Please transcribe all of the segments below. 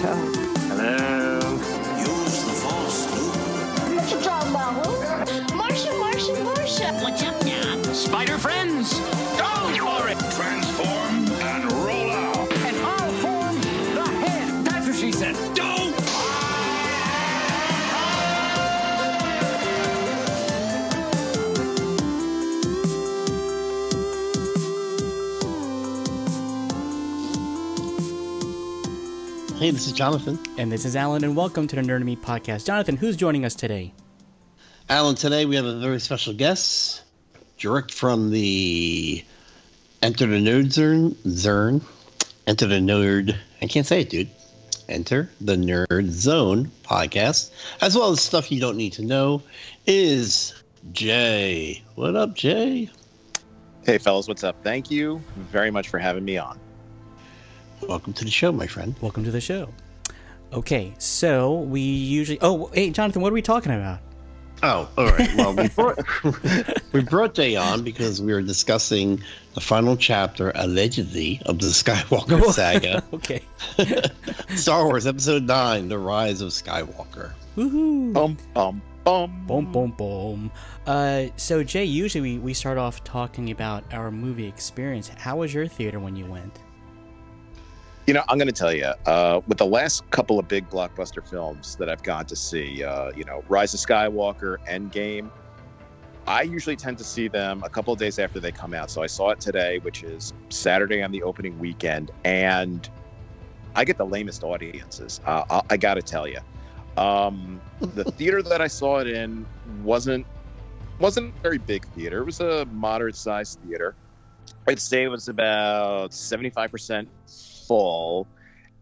tell. Hello. Use the force, Luke. Mr. John Marvel. Marcia, Marcia, Marcia. What's up now? Spider friends, Hey, this is Jonathan. And this is Alan, and welcome to the Nerd Me podcast. Jonathan, who's joining us today? Alan, today we have a very special guest, direct from the Enter the Nerd Zern, Zern, Enter the Nerd, I can't say it, dude. Enter the Nerd Zone podcast, as well as stuff you don't need to know, is Jay. What up, Jay? Hey, fellas, what's up? Thank you very much for having me on. Welcome to the show, my friend. Welcome to the show. Okay, so we usually. Oh, hey, Jonathan, what are we talking about? Oh, all right. Well, we brought, we brought Jay on because we were discussing the final chapter, allegedly, of the Skywalker saga. okay. Star Wars Episode 9 The Rise of Skywalker. Woohoo. Bum, bum, bum. Boom, boom, boom. Uh, so, Jay, usually we, we start off talking about our movie experience. How was your theater when you went? You know, I'm going to tell you, uh, with the last couple of big blockbuster films that I've gone to see, uh, you know, Rise of Skywalker, Endgame, I usually tend to see them a couple of days after they come out. So I saw it today, which is Saturday on the opening weekend, and I get the lamest audiences. Uh, I, I got to tell you, um, the theater that I saw it in wasn't wasn't a very big theater. It was a moderate sized theater. I'd say it was about seventy five percent full,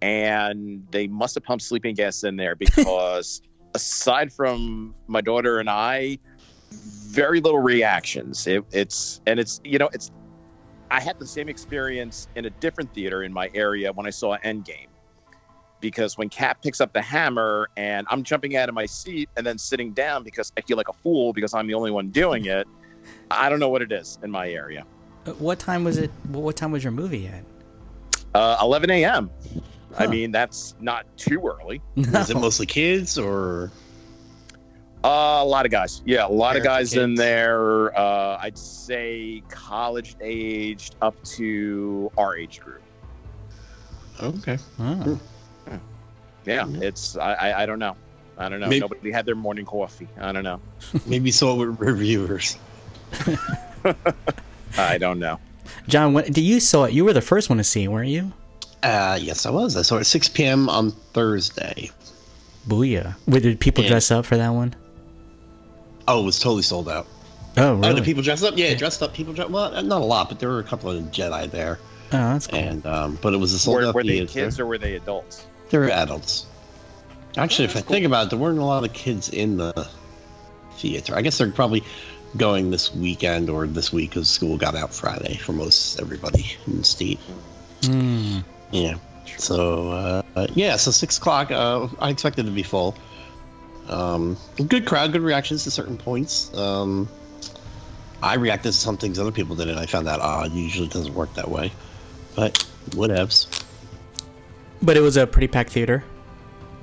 and they must have pumped sleeping gas in there because aside from my daughter and I, very little reactions. It, it's and it's you know it's. I had the same experience in a different theater in my area when I saw Endgame, because when Cap picks up the hammer and I'm jumping out of my seat and then sitting down because I feel like a fool because I'm the only one doing it. I don't know what it is in my area. What time was it? What time was your movie at? Uh, 11 a.m. I mean, that's not too early. Is it mostly kids or. Uh, a lot of guys. Yeah, a lot of guys and in there. Uh, I'd say college aged up to our age group. Okay. Oh. Yeah, it's I, I I don't know. I don't know. Maybe- Nobody had their morning coffee. I don't know. Maybe saw it with reviewers. I don't know. John, when, did you saw it? You were the first one to see, weren't you? Uh, yes, I was. I saw it at 6 p.m. on Thursday. Booyah. Wait, did people Yeah. dress up for that one? Oh, it was totally sold out. Oh, Oh, really? did people dress up? Yeah, dressed up. People dressed Well, not a lot, but there were a couple of Jedi there. oh, that's cool. And um, But it was a sold Were, out were they theater. kids or were they adults? They were adults. Actually, if I think about it, there weren't a lot of kids in the theater. I guess they're probably going this weekend or this week because school got out Friday for most everybody in the state. Hmm. Yeah. So uh, yeah, so six o'clock. Uh, I expected it to be full. Um, good crowd, good reactions to certain points. Um, I reacted to some things other people did, and I found that odd. Usually, it doesn't work that way, but whatevs. But it was a pretty packed theater.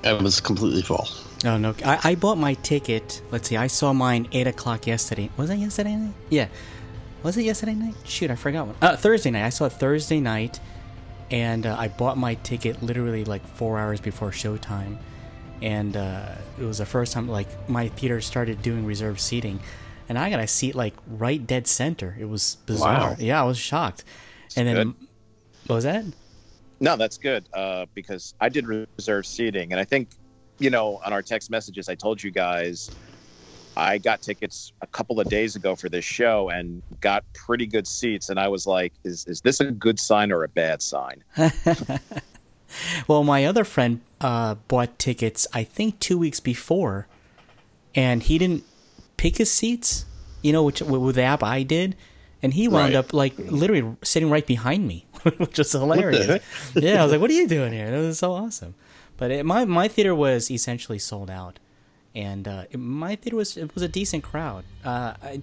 It was completely full. Oh no! I, I bought my ticket. Let's see. I saw mine eight o'clock yesterday. Was it yesterday night? Yeah. Was it yesterday night? Shoot, I forgot one. Uh, Thursday night. I saw it Thursday night, and uh, I bought my ticket literally like four hours before showtime, and uh, it was the first time like my theater started doing reserved seating, and I got a seat like right dead center. It was bizarre. Wow. Yeah, I was shocked. and then, good. what was that? No, that's good uh, because I did reserve seating, and I think you know on our text messages I told you guys I got tickets a couple of days ago for this show and got pretty good seats, and I was like, is is this a good sign or a bad sign? Well, my other friend uh, bought tickets, I think, two weeks before, and he didn't pick his seats. You know, which with the app I did, and he wound Right. up like literally sitting right behind me, which was hilarious. yeah, I was like, "What are you doing here?" That was so awesome. But it, my my theater was essentially sold out, and uh, it, my theater was it was a decent crowd. Uh, I, I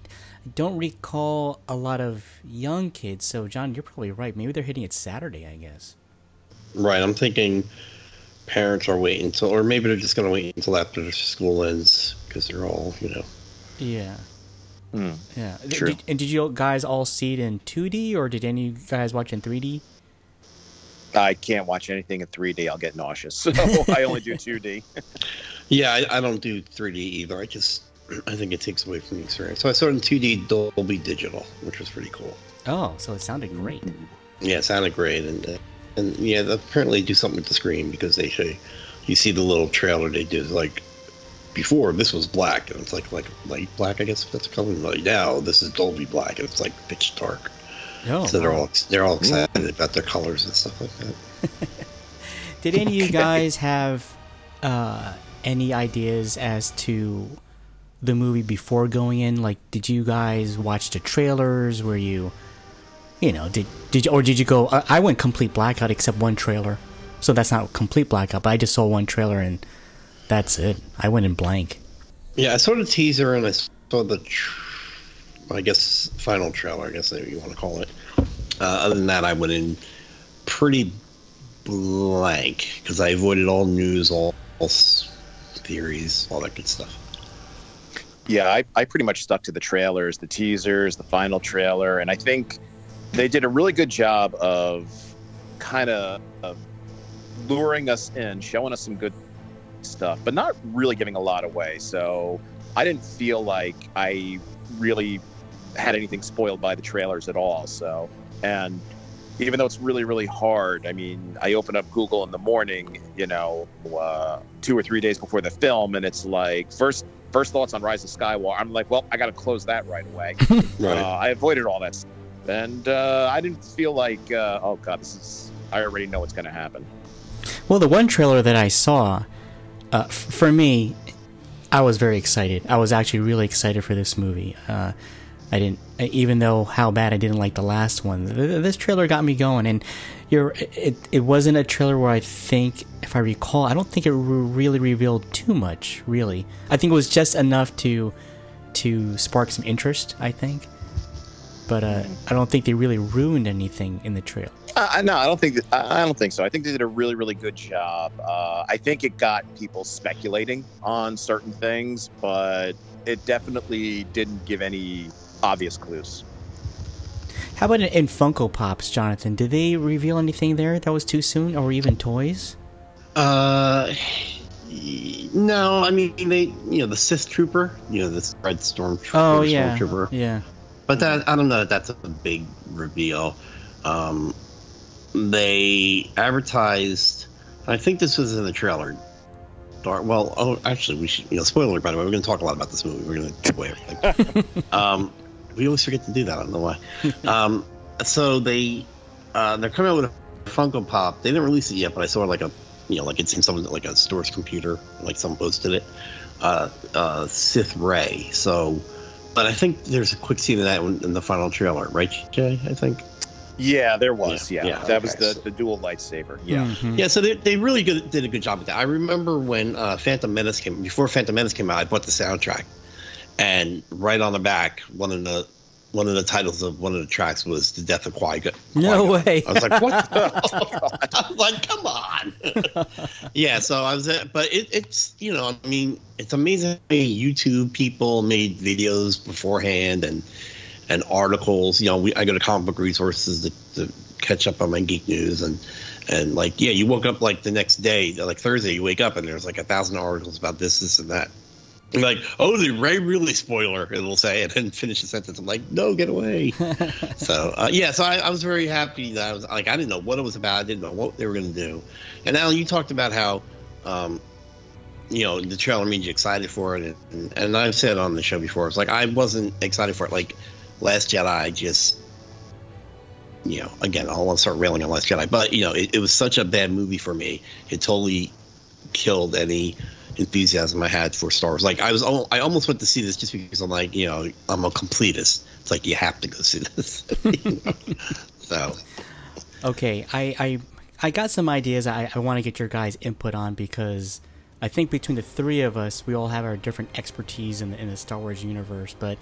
don't recall a lot of young kids. So, John, you're probably right. Maybe they're hitting it Saturday, I guess. Right. I'm thinking parents are waiting until, or maybe they're just going to wait until after school ends because they're all, you know. Yeah. Hmm. Yeah. True. Did, and did you guys all see it in 2D or did any of you guys watch in 3D? I can't watch anything in 3D. I'll get nauseous. So I only do 2D. Yeah, I, I don't do 3D either. I just, I think it takes away from the experience. So I saw it in 2D Dolby Digital, which was pretty cool. Oh, so it sounded great. Yeah, it sounded great, and uh, and yeah, they apparently do something with the screen because they show you see the little trailer they did like before this was black and it's like like light black I guess if that's a color. Like now this is Dolby black and it's like pitch dark. Oh, so they're all they're all excited about their colors and stuff like that. Did any of you guys have uh, any ideas as to the movie before going in? Like, did you guys watch the trailers? Were you, you know, did did you, or did you go? I, I went complete blackout except one trailer, so that's not complete blackout. But I just saw one trailer and that's it. I went in blank. Yeah, I saw the teaser and I saw the, I guess final trailer. I guess you want to call it. Uh, other than that, I went in pretty blank because I avoided all news, all, all theories, all that good stuff. yeah, I, I pretty much stuck to the trailers, the teasers, the final trailer, and I think they did a really good job of kind of luring us in, showing us some good stuff, but not really giving a lot away. So I didn't feel like I really had anything spoiled by the trailers at all. So, and even though it's really, really hard, I mean, I open up Google in the morning, you know, uh, two or three days before the film, and it's like first first thoughts on Rise of Skywalker. I'm like, well, I got to close that right away. Uh, I avoided all that, stuff. and uh, I didn't feel like, uh, oh god, this is. I already know what's going to happen. Well, the one trailer that I saw, uh, f- for me, I was very excited. I was actually really excited for this movie. Uh, I didn't, even though how bad I didn't like the last one. th- th- This trailer got me going, and you're. It, it wasn't a trailer where I think, if I recall, I don't think it re- really revealed too much. Really, I think it was just enough to to spark some interest. I think, but uh, I don't think they really ruined anything in the trailer. Uh, no, I don't think. I don't think so. I think they did a really, really good job. Uh, I think it got people speculating on certain things, but it definitely didn't give any obvious clues. How about in- in Funko Pops, Jonathan? Did they reveal anything there that was too soon, or even toys? Uh, no, I mean they, you know, the Sith Trooper, you know, this red storm Trooper. Oh yeah, stormtrooper. yeah. But that I don't know. that That's a big reveal. Um, they advertised. I think this was in the trailer. Dark. Well, oh, actually, we should. You know, spoiler. By the way, we're going to talk a lot about this movie. We're going to give away everything. um, we always forget to do that. I don't know why. um, so they uh, they're coming out with a Funko Pop. They didn't release it yet, but I saw like a you know like it's in someone like a store's computer. Like someone posted it. Uh, uh, Sith Rey. So but I think there's a quick scene of that in in the final trailer, right, Jay? I think. Yeah, there was. Yeah, Yeah, yeah, that was okay. the, the dual lightsaber. Yeah. Mhm. Yeah, so they, they really good, did a good job with that. I remember when uh, Phantom Menace came before Phantom Menace came out, I bought the soundtrack, and right on the back, one of the one of the titles of one of the tracks was "The Death of Qui Gon." No way. I was like, "What?" the hell? I was like, "Come on!" yeah, so I was, at, but it, it's you know, I mean, it's amazing. YouTube people made videos beforehand and and articles. You know, we, I go to comic book resources to, to catch up on my geek news and and like yeah, you woke up like the next day, like Thursday, you wake up and there's like a thousand articles about this, this, and that. Like, oh, the Rey really spoiler, it'll say, and then finish the sentence. I'm like, no, get away. so uh, yeah, so I, I was very happy that I was like, I didn't know what it was about, I didn't know what they were going to do. And Alan, you talked about how, um, you know, the trailer made you excited for it, and, and I've said on the show before, it's like I wasn't excited for it. Like Last Jedi, just you know, again, I don't want to start railing on Last Jedi, but you know, it, it was such a bad movie for me. It totally killed any enthusiasm I had for Star Wars. Like I was, I almost went to see this just because I'm like, you know, I'm a completist. It's like you have to go see this. So Okay, I, I I got some ideas I, I want to get your guys' input on because I think between the three of us, we all have our different expertise in the, in the Star Wars universe. But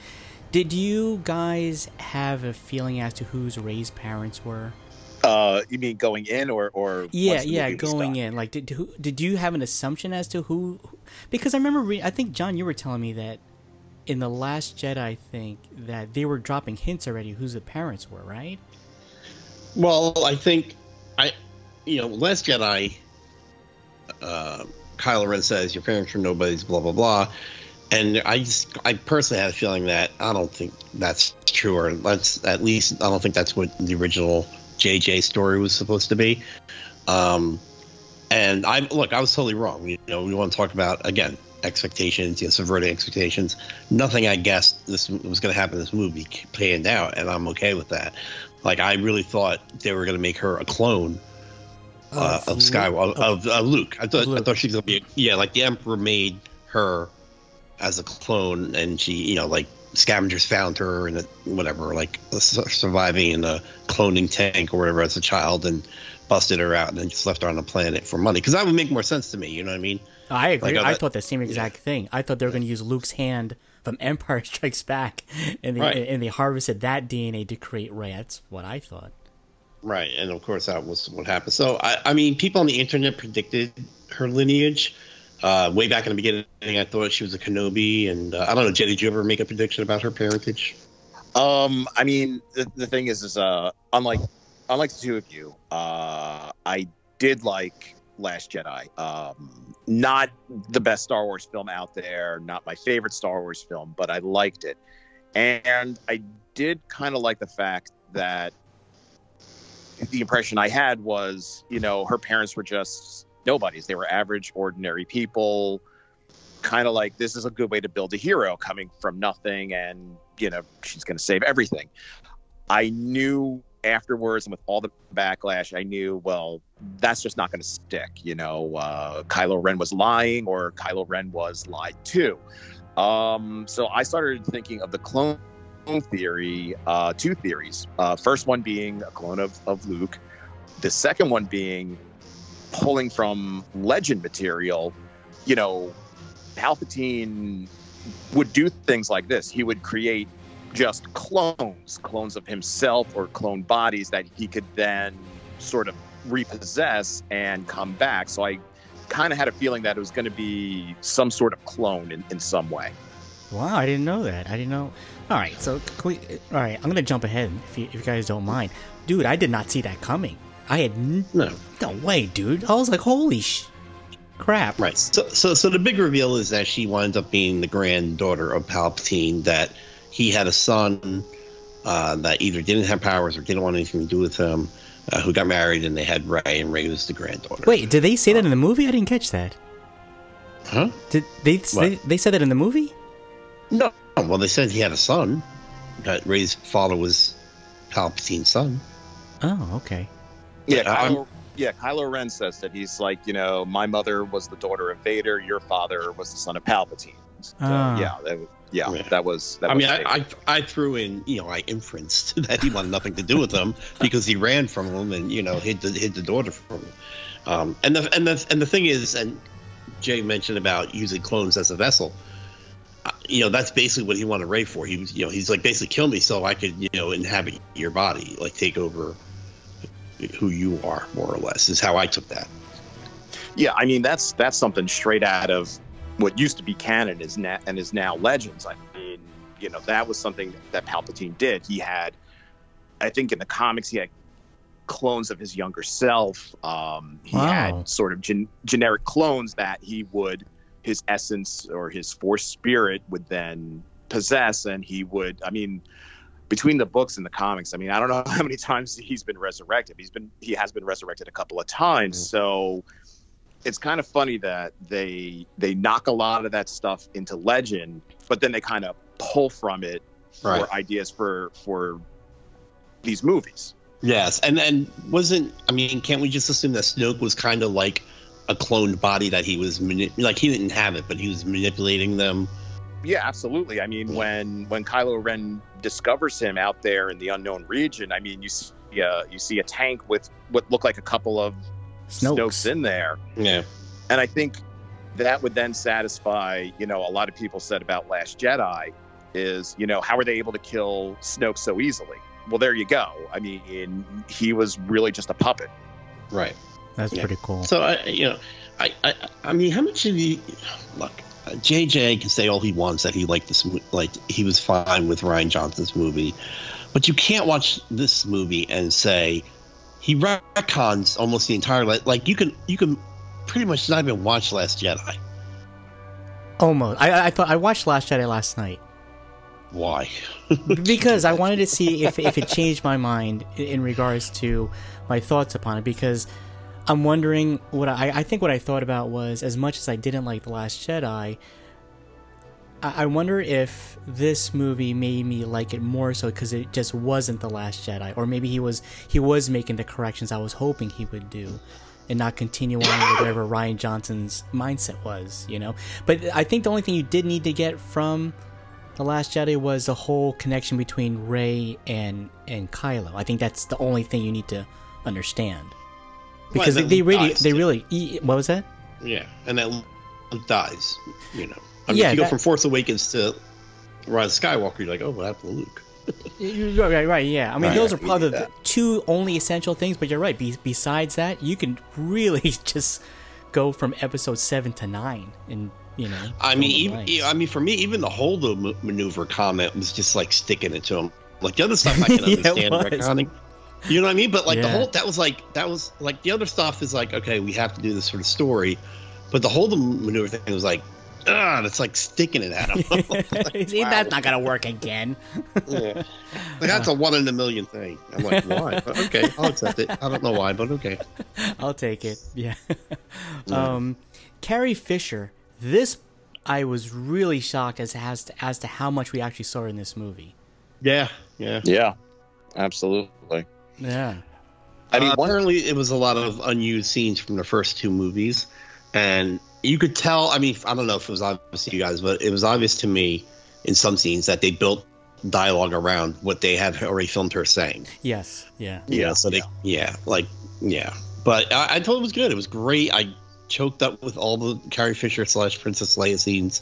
did you guys have a feeling as to whose Rey's parents were? Uh, you mean going in or or Yeah, yeah, going in. Like, did who, did you have an assumption as to who? who- Because I remember, re- I think John, you were telling me that in the Last Jedi, I think that they were dropping hints already who the parents were, right? Well, I think I, you know, Last Jedi. Uh, Kylo Ren says your parents are nobody's, blah blah blah, and I just, I personally had a feeling that I don't think that's true, or that's at least I don't think that's what the original JJ story was supposed to be. Um, and I look, I was totally wrong. You know, we want to talk about again expectations, you know, subverting expectations. Nothing I guessed this was going to happen in this movie panned out, and I'm okay with that. Like I really thought they were going to make her a clone uh, of Luke- Skywalker of, uh, Luke. I thought I thought she was going to be yeah, like the Emperor made her as a clone, and she you know like scavengers found her and whatever, like surviving in a cloning tank or whatever as a child, and busted her out and then just left her on the planet for money. Because that would make more sense to me. You know what I mean? I agree. Like, uh, I thought the same exact thing. I thought they were going to use Luke's hand from Empire Strikes Back, and they, Right. and they harvested that DNA to create Rey. That's what I thought. Right, and of course that was what happened. So I, I mean, people on the internet predicted her lineage. Uh, way back in the beginning, I thought she was a Kenobi, and uh, I don't know. Jay, did you ever make a prediction about her parentage? Um, I mean, the, the thing is, is uh, unlike unlike the two of you, uh, I did like Last Jedi. Um, not the best Star Wars film out there, not my favorite Star Wars film, but I liked it, and I did kind of like the fact that the impression I had was, you know, her parents were just nobodies. They were average, ordinary people. Kind of like this is a good way to build a hero coming from nothing, and you know she's going to save everything. I knew afterwards, and with all the backlash, I knew well that's just not going to stick. You know, uh, Kylo Ren was lying, or Kylo Ren was lied to. Um, so I started thinking of the clone theory, uh, two theories. Uh, first one being a clone of, of Luke. The second one being pulling from legend material. You know, Palpatine would do things like this. He would create just clones, clones of himself or clone bodies that he could then sort of repossess and come back. So I kind of had a feeling that it was going to be some sort of clone in, in some way. Wow, I didn't know that. I didn't know. All right, so all right, I'm gonna jump ahead if you, if you guys don't mind, dude. I did not see that coming. I had n- No. no way, dude. I was like, holy sh, crap. Right. So, so, so the big reveal is that she winds up being the granddaughter of Palpatine. That he had a son uh, that either didn't have powers or didn't want anything to do with him, uh, who got married, and they had Rey, and Rey was the granddaughter. Wait, did they say that in the movie? I didn't catch that. Huh? Did they they, they said that in the movie? No. Well, they said he had a son. That Rey's father was Palpatine's son. Oh, okay. Yeah, Uh, I'm- Kylo, yeah, Kylo Ren says that he's like, you know, my mother was the daughter of Vader, your father was the son of Palpatine. So, Ah. yeah, that, yeah, Yeah. that was. That I was mean. I, I I threw in, you know, I inferenced that he wanted nothing to do with them because he ran from them and you know hid the hid the daughter from him. Um, and the and the and the thing is, and Jay mentioned about using clones as a vessel. Uh, you know, that's basically what he wanted Rey for. He was, you know, he's like basically kill me so I could, you know, inhabit your body, like take over who you are, more or less. Is how I took that. Yeah, I mean that's that's something straight out of what used to be canon is na- and is now legends. I mean, you know, that was something that Palpatine did. He had, I think, in the comics, he had clones of his younger self. Um, he Wow. had sort of gen- generic clones that he would his essence or his force spirit would then possess, and he would. I mean. Between the books and the comics, I mean, I don't know how many times he's been resurrected. He's been he has been resurrected a couple of times. Mhm. So it's kind of funny that they they knock a lot of that stuff into legend, but then they kind of pull from it Right. for ideas for for these movies. Yes, and and wasn't I mean, can't we just assume that Snoke was kind of like a cloned body that he was mani- like he didn't have it, but he was manipulating them. Yeah, absolutely. I mean, when when Kylo Ren discovers him out there in the unknown region, I mean, you see uh, you see a tank with what look like a couple of Snokes. Snokes in there, Yeah, and I think that would then satisfy you know a lot of people said about Last Jedi is you know how are they able to kill Snoke so easily? well, there you go. I mean, he was really just a puppet. Right. That's Yeah. pretty cool. So I, you know, I, I, I mean, how much of you look? JJ can say all he wants that he liked this, like he was fine with Rian Johnson's movie, but you can't watch this movie and say he retcons almost the entire like, like you can you can pretty much not even watch Last Jedi. Almost. I, I thought I watched Last Jedi last night Why? because I wanted to see if if it changed my mind in, in regards to my thoughts upon it. Because I'm wondering what I I think what I thought about was as much as I didn't like the Last Jedi. I I wonder if this movie made me like it more so because it just wasn't the Last Jedi, or maybe he was he was making the corrections I was hoping he would do, and not continue on with whatever Rian Johnson's mindset was, you know. But I think the only thing you did need to get from the Last Jedi was the whole connection between Rey and and Kylo. I think that's the only thing you need to understand because Well, they, they really dies, they too. really e- what was that? Yeah, and that dies. You know, I mean, Yeah, if you go that- from Force Awakens to Rise of Skywalker, you're like, oh, what happened to Luke? Right, right, right, yeah. I mean, Right, those are probably the two only essential things. But you're right. Be- besides that, you can really just go from episode seven to nine, and you know. I mean, even. I mean, for me, even the Holdo ma- maneuver comment was just like sticking it to him. Like the other stuff, I can understand retconning. You know what I mean? But like the whole that was like that was like the other stuff is like okay, we have to do this sort of story, but the Holdo maneuver thing was like, ah, that's like sticking it at him. See, that's not gonna work again. Yeah. Like, that's a one in a million thing. I'm like, why? But okay, I'll accept it. I don't know why, but okay. I'll take it. Yeah. um, Carrie Fisher. This I was really shocked as as to, as to how much we actually saw in this movie. Yeah, yeah. Yeah, absolutely. Yeah. I mean, Uh, apparently it was a lot of unused scenes from the first two movies, and you could tell. I mean, I don't know if it was obvious to you guys, but it was obvious to me in some scenes that they built dialogue around what they had already filmed her saying. Yes. Yeah. Yeah. so they, yeah, like, yeah. But I, I thought it was good. It was great. I choked up with all the Carrie Fisher slash Princess Leia scenes.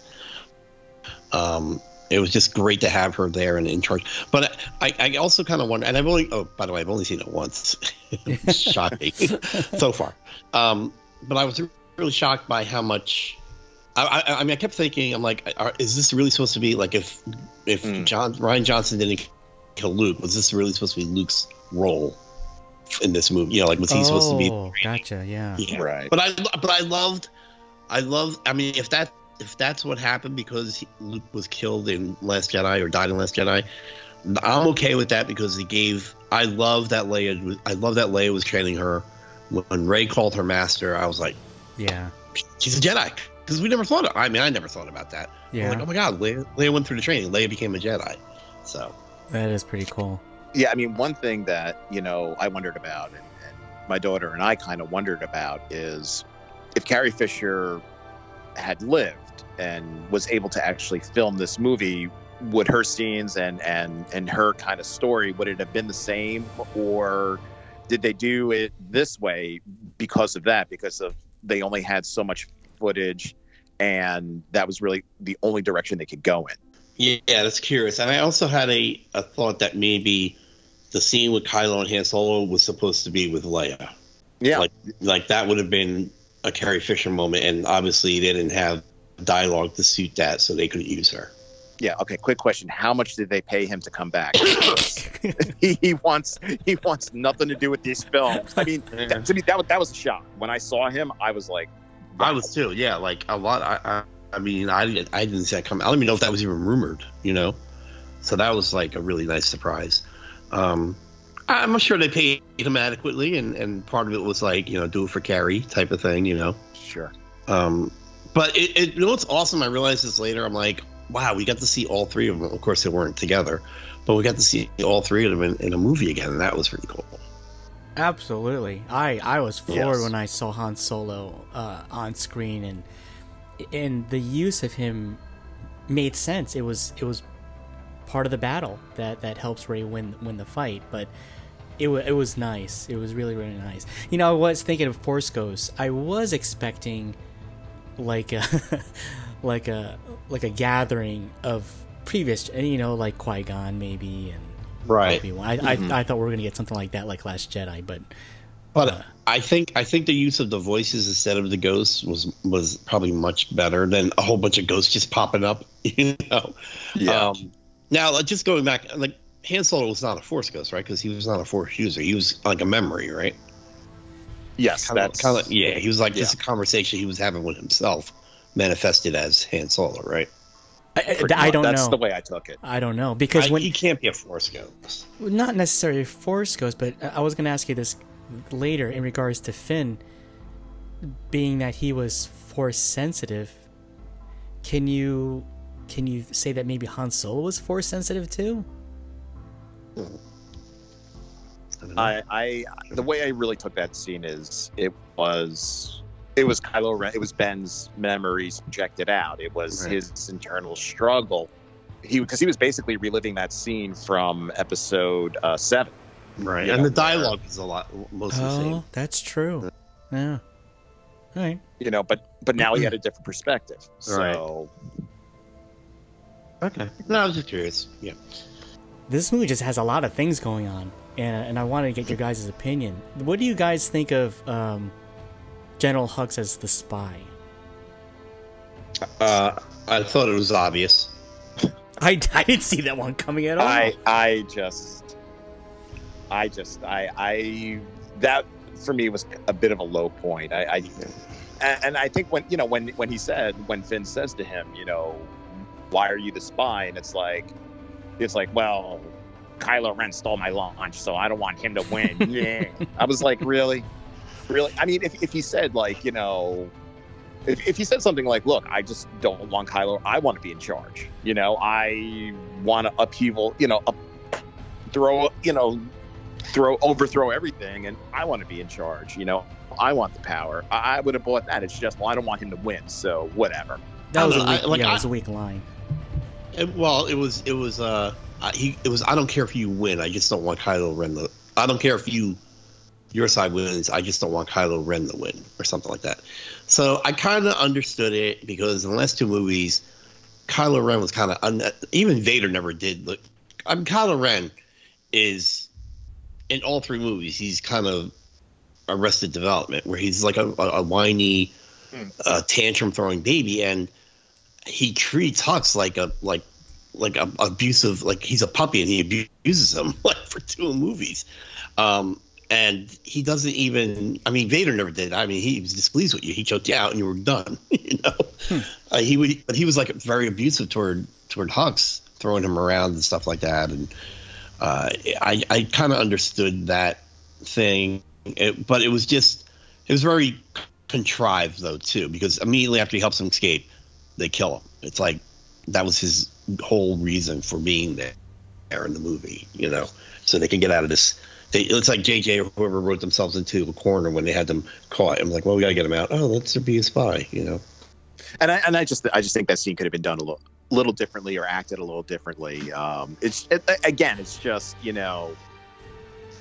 Um, it was just great to have her there and in charge. But I, I also kind of wonder, and I've only, oh, by the way, I've only seen it once. Shocking so far. Um, but I was really shocked by how much. I, I, I mean, I kept thinking, I'm like, are, is this really supposed to be like if if Mm. John Rian Johnson didn't kill Luke, was this really supposed to be Luke's role in this movie? You know, like was he supposed to be? Oh, gotcha. Yeah. Yeah. Right. But I but I loved, I loved. I mean, if that if that's what happened because Luke was killed in Last Jedi or died in Last Jedi, I'm okay with that because he gave. I love that Leia. was- I love that Leia was training her. When Rey called her master, I was like, Yeah. she's a Jedi. Because we never thought. Of, I mean, I never thought about that. I'm Yeah. like, oh my god, Leia, Leia went through the training. Leia became a Jedi. So That is pretty cool. yeah, I mean, one thing that you know I wondered about, and, and my daughter and I kind of wondered about, is if Carrie Fisher had lived and was able to actually film this movie, would her scenes and and and her kind of story would it have been the same, or did they do it this way because of that? Because of they only had so much footage, and that was really the only direction they could go in. yeah, that's curious. And I also had a, a thought that maybe the scene with Kylo and Han Solo was supposed to be with Leia. Yeah, Like like that would have been a Carrie Fisher moment, and obviously they didn't have dialogue to suit that, so they couldn't use her. Yeah. Okay. Quick question: How much did they pay him to come back? he, he wants he wants nothing to do with these films. I mean, that, to me, that was that was a shock. When I saw him, I was like, I was too, yeah. Like a lot. I I, I mean, I didn't I didn't see that coming. I don't even know if that was even rumored, you know. So that was like a really nice surprise. Um, I'm sure they paid him adequately, and and part of it was like you know do it for Carrie type of thing, you know. sure. Um, but it, it, you know what's awesome? I realized this later. I'm like, wow, we got to see all three of them. Of course, they weren't together, but we got to see all three of them in, in a movie again, and that was pretty cool. Absolutely. I I was floored Yes. when I saw Han Solo uh, on screen and and the use of him made sense. It was it was part of the battle that that helps Rey win win the fight, but it wa it was nice. It was really really nice. You know, I was thinking of Force Ghosts. I was expecting like a like a like a gathering of previous, and you know, like Qui Gon maybe and Right. Obi Wan. I, I I thought we were gonna get something like that, like Last Jedi, but But I think I think the use of the voices instead of the ghosts was was probably much better than a whole bunch of ghosts just popping up. You know. Yeah. Um, now, just going back, like Han Solo was not a Force ghost, right? Because he was not a Force user. He was like a memory, right? Yes, Kind of, that's kind of, yeah. He was like yeah. just a conversation he was having with himself, manifested as Han Solo, right? I, I, I don't That's know. the way I took it. I don't know because I- when he can't be a Force ghost. not necessarily a Force Ghost, but I was going to ask you this later in regards to Finn, being that he was Force sensitive. Can you can you say that maybe Han Solo was Force sensitive too? Hmm. I, I, the way I really took that scene is it was, it was Kylo Ren. It was Ben's memories projected out. It was Right. his internal struggle. He because he was basically reliving that scene from episode uh, seven. right, you and know, the dialogue is a lot mostly the same. Oh, that's true. Yeah. All right. You know, but but now he had a different perspective. So Okay, no, I was just curious. Yeah, This movie just has a lot of things going on, and and I wanted to get your guys' opinion. What do you guys think of um, General Hux as the spy? uh, I thought it was obvious. I, I didn't see that one coming at all. I I just I just I I that for me was a bit of a low point. I, I and, and I think when you know when when he said when Finn says to him, you know, why are you the spy? And it's like it's like well. Kylo Ren stole my launch, so I don't want him to win. yeah, I was like, really, really. I mean, if if he said like, you know, if, if he said something like, "Look, I just don't want Kylo. I want to be in charge. You know, I want to upheaval. You know, up, throw. You know, throw overthrow everything, and I want to be in charge. You know, I want the power. I, I would have bought that. It's just, well, I don't want him to win. So whatever. that I was a weak, I- like, yeah, it I- was a weak line. It, well, it was it was uh he it was I don't care if you win, I just don't want Kylo Ren to. I don't care if you your side wins, I just don't want Kylo Ren to win or something like that. So I kind of understood it because in the last two movies, Kylo Ren was kind of un- even Vader never did. Look, I mean Kylo Ren is in all three movies he's kind of arrested development where he's like a, a, a whiny Hmm. uh, tantrum throwing baby and he treats Hux like a like like a abusive like he's a puppy and he abuses him like for two movies. Um and he doesn't even i mean vader never did. I mean he was displeased with you. He choked you out and you were done you know? Uh, he would but he was like very abusive toward toward hux throwing him around and stuff like that. And uh i i kind of understood that thing. It, but it was just it was very contrived though too because immediately after he helps him escape they kill him it's like that was his whole reason for being there in the movie, you know, so they can get out of this. They, it's like JJ or whoever wrote themselves into a corner when they had them caught. I'm like, well, we got to get them out. Oh, let's be a spy, you know. And I and I just I just think that scene could have been done a little little differently or acted a little differently. Um, it's it, again, it's just you know,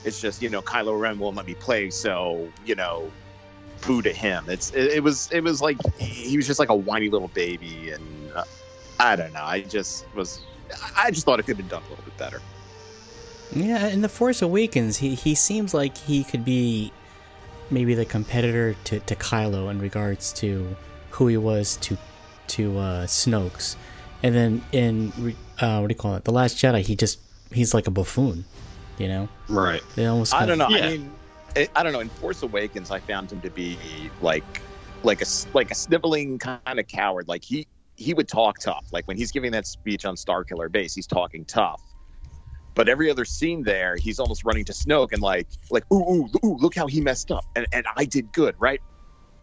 it's just you know, Kylo Ren won't let me play, so you know, boo to him. It's it, it was it was like he was just like a whiny little baby, and uh, I don't know. I just was I just thought it could have been done a little bit better. Yeah, in The Force Awakens, he, he seems like he could be maybe the competitor to, to Kylo in regards to who he was to to uh, Snoke's. And then in uh, what do you call it? The Last Jedi, he just he's like a buffoon, you know. Right. They almost I don't know. Yeah. I mean, I, I don't know. In Force Awakens, I found him to be like, like a s- like a sniveling kind of coward. Like he he would talk tough. Like when he's giving that speech on Starkiller Base, he's talking tough. But every other scene there, he's almost running to Snoke and like like ooh ooh ooh look how he messed up and and I did good right,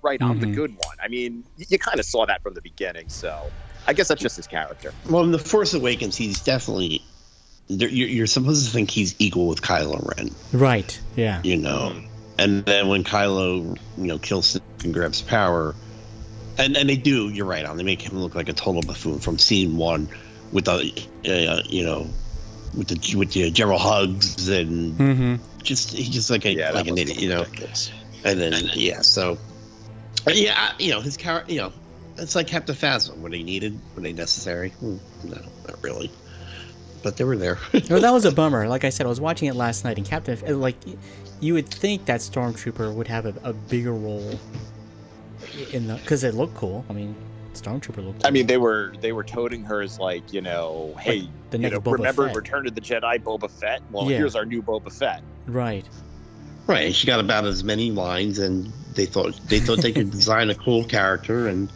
right I'm the mm-hmm. good one. I mean, you kind of saw that from the beginning. So I guess that's just his character. Well, in The Force Awakens, he's definitely. You're, you're supposed to think he's equal with Kylo Ren, Right. Yeah. you know. And then when Kylo, you know, kills and grabs power, and and they do, you're right on. They make him look like a total buffoon from scene one, with the, uh, you know, with the with the general Hux and Mm-hmm. just he's just like a Yeah, like an idiot, you know. ridiculous. And then yeah, so yeah, I- you know his character, you know, it's like Captain Phasma when they needed, when they necessary. Hmm, no, not really. But they were there. Well, that was a bummer. Like I said, I was watching it last night, and Captain, uh, like, you would think that Stormtrooper would have a, a bigger role in the because it looked cool. I mean, Stormtrooper looked. Cool. I mean, they were they were toting her as like you know, hey, the you next know, remember Fett. Return of the Jedi, Boba Fett? Well, Yeah. here's our new Boba Fett. right. right, she got about as many lines, and they thought they thought they could design a cool character and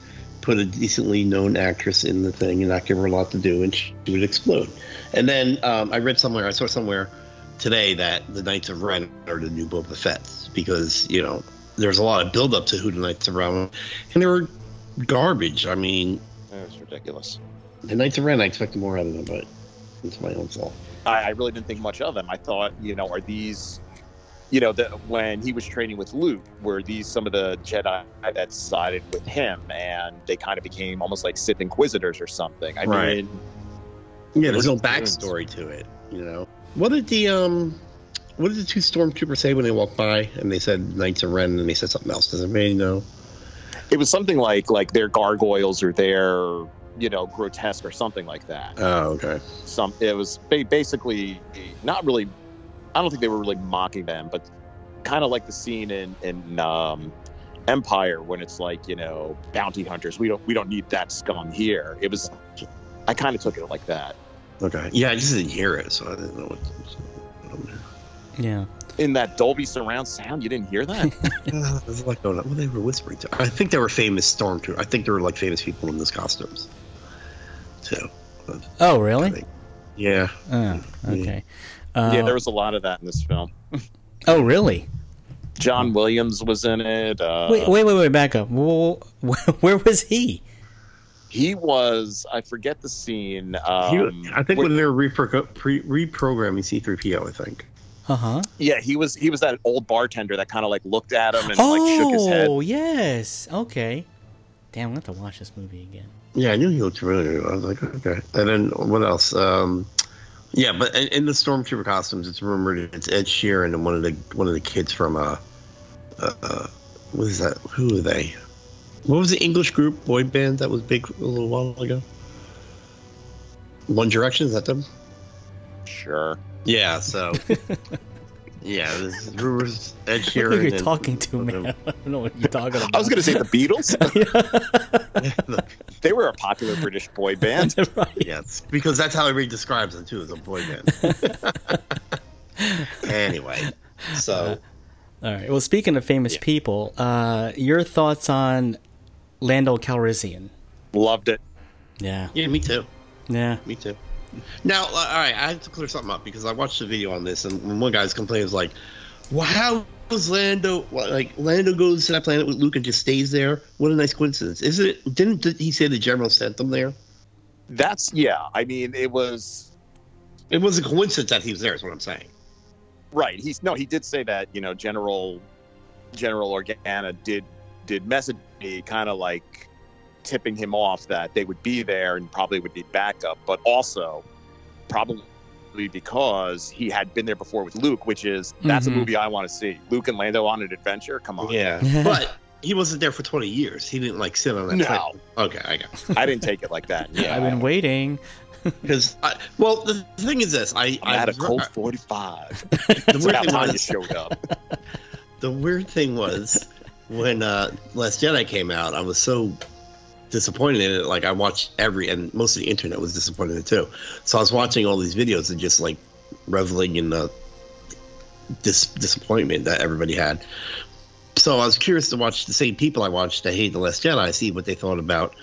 put a decently known actress in the thing and not give her a lot to do, and she would explode. And then um, I read somewhere, I saw somewhere today that the Knights of Ren are the new Boba Fett's because you know there's a lot of build up to who the Knights of Ren, are, and they were garbage. I mean, That's ridiculous. the Knights of Ren, I expected more out of them, but it's my own fault. I, I really didn't think much of them. I thought, you know, are these, you know, the, when he was training with Luke, were these some of the Jedi that sided with him, and they kind of became almost like Sith Inquisitors or something? I Right. mean, Yeah, there's no backstory to it, you know. What did the um, what did the two stormtroopers say when they walked by and they said Knights of Ren and they said something else? Does anybody know? it was something like like their gargoyles or their, you know, grotesque or something like that. Oh, okay. Some it was ba- basically not really. I don't think they were really mocking them, but kind of like the scene in in um, Empire when it's like you know bounty hunters. We don't we don't need that scum here. It was. I kind of took it like that. Okay. Yeah, I just didn't hear it, so I didn't know what. Yeah. In that Dolby surround sound, you didn't hear that? There's a lot going on. What they were whispering to? I think they were famous stormtroopers. I think they were like famous people in those costumes. So, Oh, really? yeah. Oh, okay. Uh, yeah, there was a lot of that in this film. Oh, really? John Williams was in it. Uh, Wait, wait, wait, wait. Back up. Wh- wh- Where was he? He was. I forget the scene. He- Um, I think where- when they were repro- pre- reprogramming C3PO, I think. Uh huh. yeah, he was. He was that old bartender that kind of like looked at him and like shook his head. Oh, yes. Okay. Damn, I have to watch this movie again. Yeah, I knew he looked familiar. I was like, okay. And then what else? Um, yeah, but in, in the stormtrooper costumes, it's rumored it's Ed Sheeran and one of the one of the kids from uh, uh, uh what is that? Who are they? What was the English group boy band that was big a little while ago? One Direction is that them? Sure. Yeah. So. yeah, this is rumors Ed Look Sheeran. who you're and- talking to, man. I don't know what you're talking about. I was going to say the Beatles. they were a popular British boy band. right. Yes, because that's how everybody describes them too, as a boy band. anyway, so All right. Well, speaking of famous people, uh, your thoughts on Lando Calrissian? Loved it. Yeah. yeah, me too. Yeah. Me too. Now, uh, all right, I have to clear something up because I watched the video on this, and one guy's complaining, was like, "Well, how does Lando like Lando goes to that planet with Luke and just stays there? What a nice coincidence! Is it? Didn't he say the general sent them there? That's yeah. I mean, it was It was a coincidence that he was there. Is what I'm saying. right. He's no. He did say that. You know, General General Organa did did message me, kind of like tipping him off that they would be there and probably would need backup, but also probably because he had been there before with Luke, which is that's Mhm. a movie I want to see. Luke and Lando on an adventure. Come on. Yeah, but he wasn't there for 20 years. He didn't like sit on that. No. planet. Okay, I got. I didn't take it like that. Yeah. I've been waiting. Because well, the thing is this: I I I had a cold Colt 45. The weird thing was, showed up. the weird thing was when uh, Last Jedi came out, I was so disappointed in it. Like I watched every, and most of the internet was disappointed in it too. So I was watching all these videos and just like reveling in the dis- disappointment that everybody had. So I was curious to watch the same people I watched that hate the Last Jedi, see what they thought about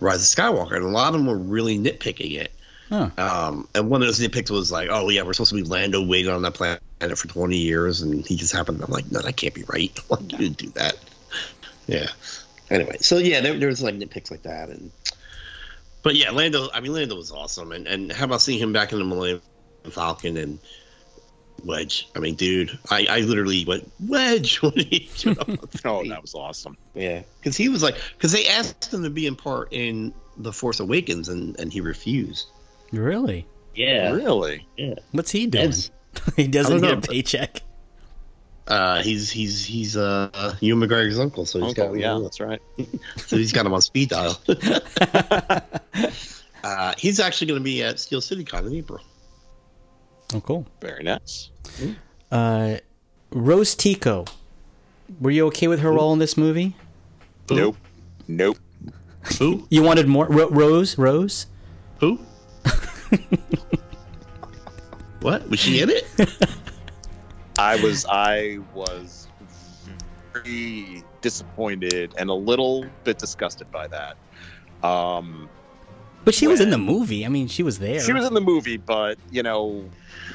Rise of Skywalker, and a lot of them were really nitpicking it. Huh. Um, and one of those nitpicks was like, "Oh yeah, we're supposed to be Lando waiting on that planet for 20 years, and he just happened." I'm like, "No, that can't be right. Why you didn't do that?" Yeah. Anyway, so yeah, there, there was like nitpicks like that, and but yeah, Lando. I mean, Lando was awesome, and and how about seeing him back in the Millennium Falcon and Wedge? I mean, dude, I, I literally went Wedge when he showed up. Oh, that was awesome. Yeah, because he was like, because they asked him to be in part in the Force Awakens, and and he refused. Really? Yeah, Really? Yeah. What's he doing? Yes. he doesn't I don't get a know. paycheck. Uh, he's he's he's uh Ewan McGregor's uncle, so he's Uncle, got yeah, that's right. so he's got him on speed dial. Uh, he's actually going to be at Steel City Con in April. Oh, cool. Very nice. Uh, Rose Tico. Were you okay with her role in this movie? Nope. Nope. Who? You wanted more? Ro- Rose? Rose? Who? what? Was she in it? I was I was very disappointed and a little bit disgusted by that. Um, But she was in the movie. I mean, she was there. she was in the movie, but you know,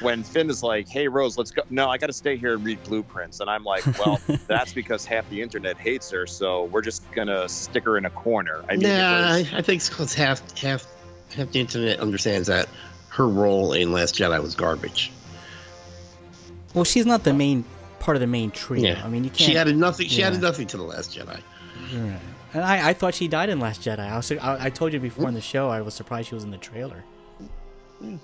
when Finn is like, "Hey Rose, let's go," no, I got to stay here and read blueprints, and I'm like, "Well, that's because half the internet hates her, so we're just gonna stick her in a corner." I mean, it nah, was- I, I think it's because half half half the internet understands that her role in Last Jedi was garbage. Well, she's not the main part of the main trio. I mean, you can't. She added nothing. She yeah. added nothing to the Last Jedi. Right. And I, I thought she died in Last Jedi. I, was, I, I told you before in the show. I was surprised she was in the trailer.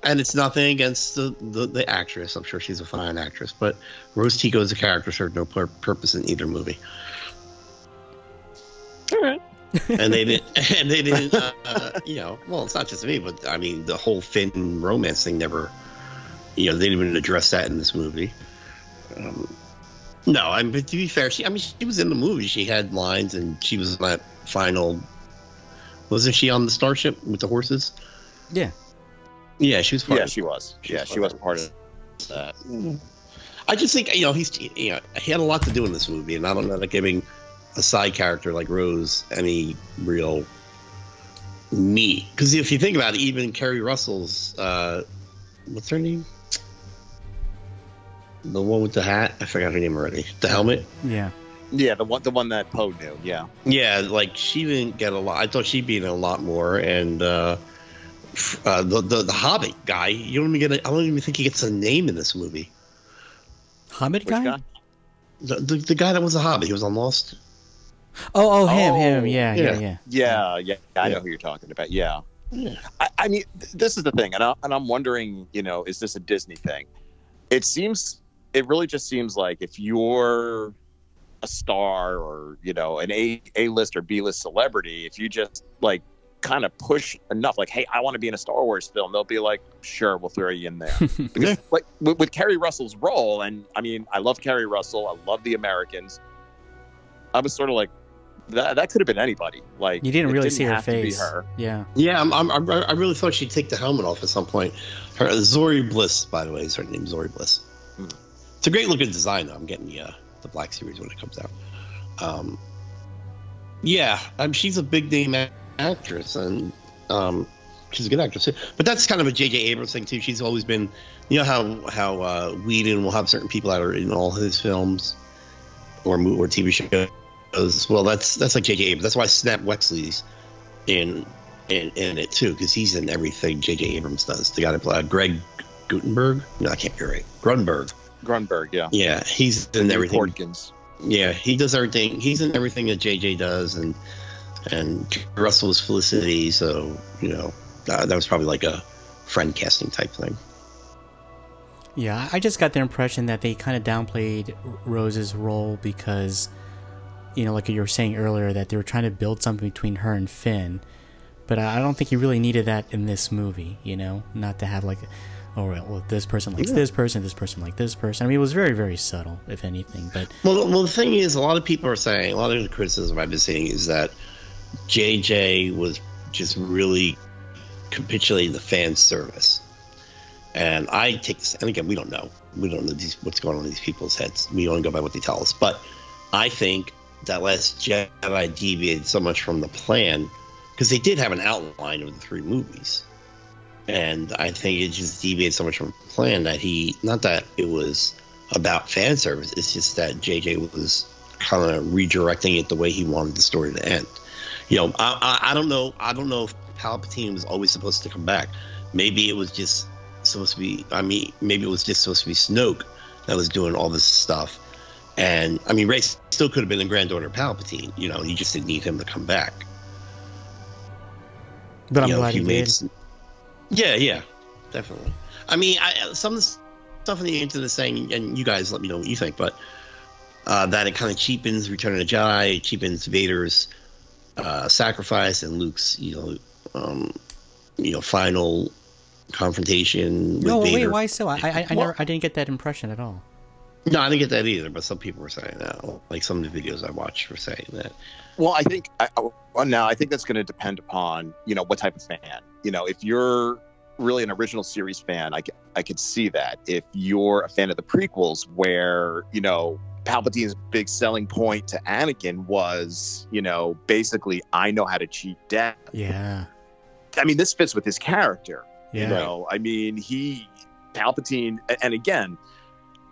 And it's nothing against the, the, the actress. I'm sure she's a fine actress, but Rose Tico as a character served no pur- purpose in either movie. all right. and they didn't and they didn't uh, you know well it's not just me but i mean the whole finn romance thing never you know they didn't even address that in this movie um, no i mean to be fair she i mean she was in the movie she had lines and she was in that final wasn't she on the starship with the horses Yeah. yeah she was part Yeah, of she was. She Yeah, was she was part part of that. I just think you know he's you know he had a lot to do in this movie, and I don't know that giving a side character like Rose any real meat. Because if you think about it, even Keri Russell's uh, what's her name? The one with the hat. I forgot her name already. The helmet. Yeah. Yeah, the one the one that Poe knew. Yeah. Yeah, like she didn't get a lot. I thought she'd be in a lot more, and uh, uh, the, the the Hobbit guy. You don't even get. A, I don't even think he gets a name in this movie. Hobbit Which guy? guy? The, the, the guy that was a Hobbit. He was on Lost. Oh, oh, him, him. Oh, Yeah, yeah, yeah. yeah. Yeah, yeah, I Yeah. know who you're talking about. Yeah. Yeah. I, I mean, th- this is the thing, and, I, and I'm wondering, you know, is this a Disney thing? It seems, it really just seems like if you're a star or you know an A A list or B list celebrity, if you just like kind of push enough, like, hey, I want to be in a Star Wars film, they'll be like, sure, we'll throw you in there. Because like with, with Keri Russell's role, and I mean, I love Keri Russell, I love the Americans. I was sort of like, that that could have been anybody. Like You didn't it really see her have to be face. her. Yeah. Yeah, I'm, I'm, I'm, I really thought she'd take the helmet off at some point. Her Zorii Bliss, by the way, is her name. Zorii Bliss. A great looking design. though. I'm getting the uh, the Black Series when it comes out. Um, yeah, um, she's a big name actress, and um, she's a good actress. But that's kind of a J.J. Abrams thing too. She's always been, you know how how uh, Whedon will have certain people that are in all his films or or TV shows. Well, that's that's like J.J. Abrams. That's why Snap Wexley's in in, in it too, because he's in everything J.J. Abrams does. The guy that played Greg Gutenberg. No, I can't be right. Grunberg. Grunberg, yeah. Yeah, he's in everything. Portkins. Yeah, he does everything. He's in everything that JJ does, and and Russell is Felicity. So you know uh, that was probably like a friend casting type thing. Yeah, I just got the impression that they kind of downplayed Rose's role because, you know, like you were saying earlier, that they were trying to build something between her and Finn. But I I don't think you really needed that in this movie, you know? Not to have like, oh, right, well, this person likes Yeah. this person, this person like this person. I mean, it was very, very subtle, if anything. But Well, well, the thing is, a lot of people are saying a lot of the criticism I've been seeing is that JJ was just really capitulating the fan service. And I take this, and again, we don't know. We don't know these, what's going on in these people's heads. We only go by what they tell us. But I think that Last Jedi deviated so much from the plan because they did have an outline of the three movies. And I think it just deviated so much from plan that he, not that it was about fan service, it's just that JJ was kind of redirecting it the way he wanted the story to end. You know, I, I, I don't know. I don't know if Palpatine was always supposed to come back. Maybe it was just supposed to be. I mean, maybe it was just supposed to be Snoke that was doing all this stuff. And I mean, Rey still could have been the granddaughter of Palpatine. You know, he just didn't need him to come back. but I'm You know, glad he made did. Yeah, yeah, definitely. I mean, I, some of the stuff in the internet is saying, and you guys let me know what you think, but uh, that it kind of cheapens Return of the Jedi, it cheapens Vader's uh, sacrifice and Luke's, you know, um, you know, final confrontation with No, wait, Vader. why so? I I, I, Well- never I didn't get that impression at all. No, I didn't get that either. But some people were saying that. Like some of the videos I watched were saying that. Well, I think I, I- well, now I think that's going to depend upon you know what type of fan. You know, if you're really an original series fan, I I could see that. If you're a fan of the prequels, where you know Palpatine's big selling point to Anakin was, you know, basically I know how to cheat death. Yeah, I mean, this fits with his character. yeah. You know, I mean, he Palpatine, and again,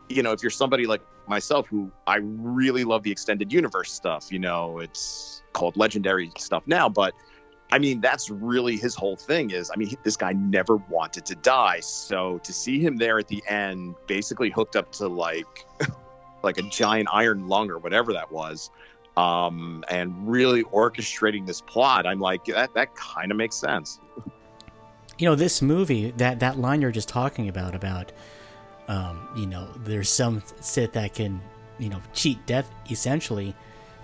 you know, if you're somebody like myself who I really love the extended universe stuff, you know, it's called legendary stuff now, but I mean, that's really his whole thing is, I mean, he- this guy never wanted to die. So to see him there at the end, basically hooked up to like, like a giant iron lung or whatever that was, um, and really orchestrating this plot, I'm like, that, that kind of makes sense. you know this movie that that line you're just talking about about um you know there's some sith that can you know cheat death essentially.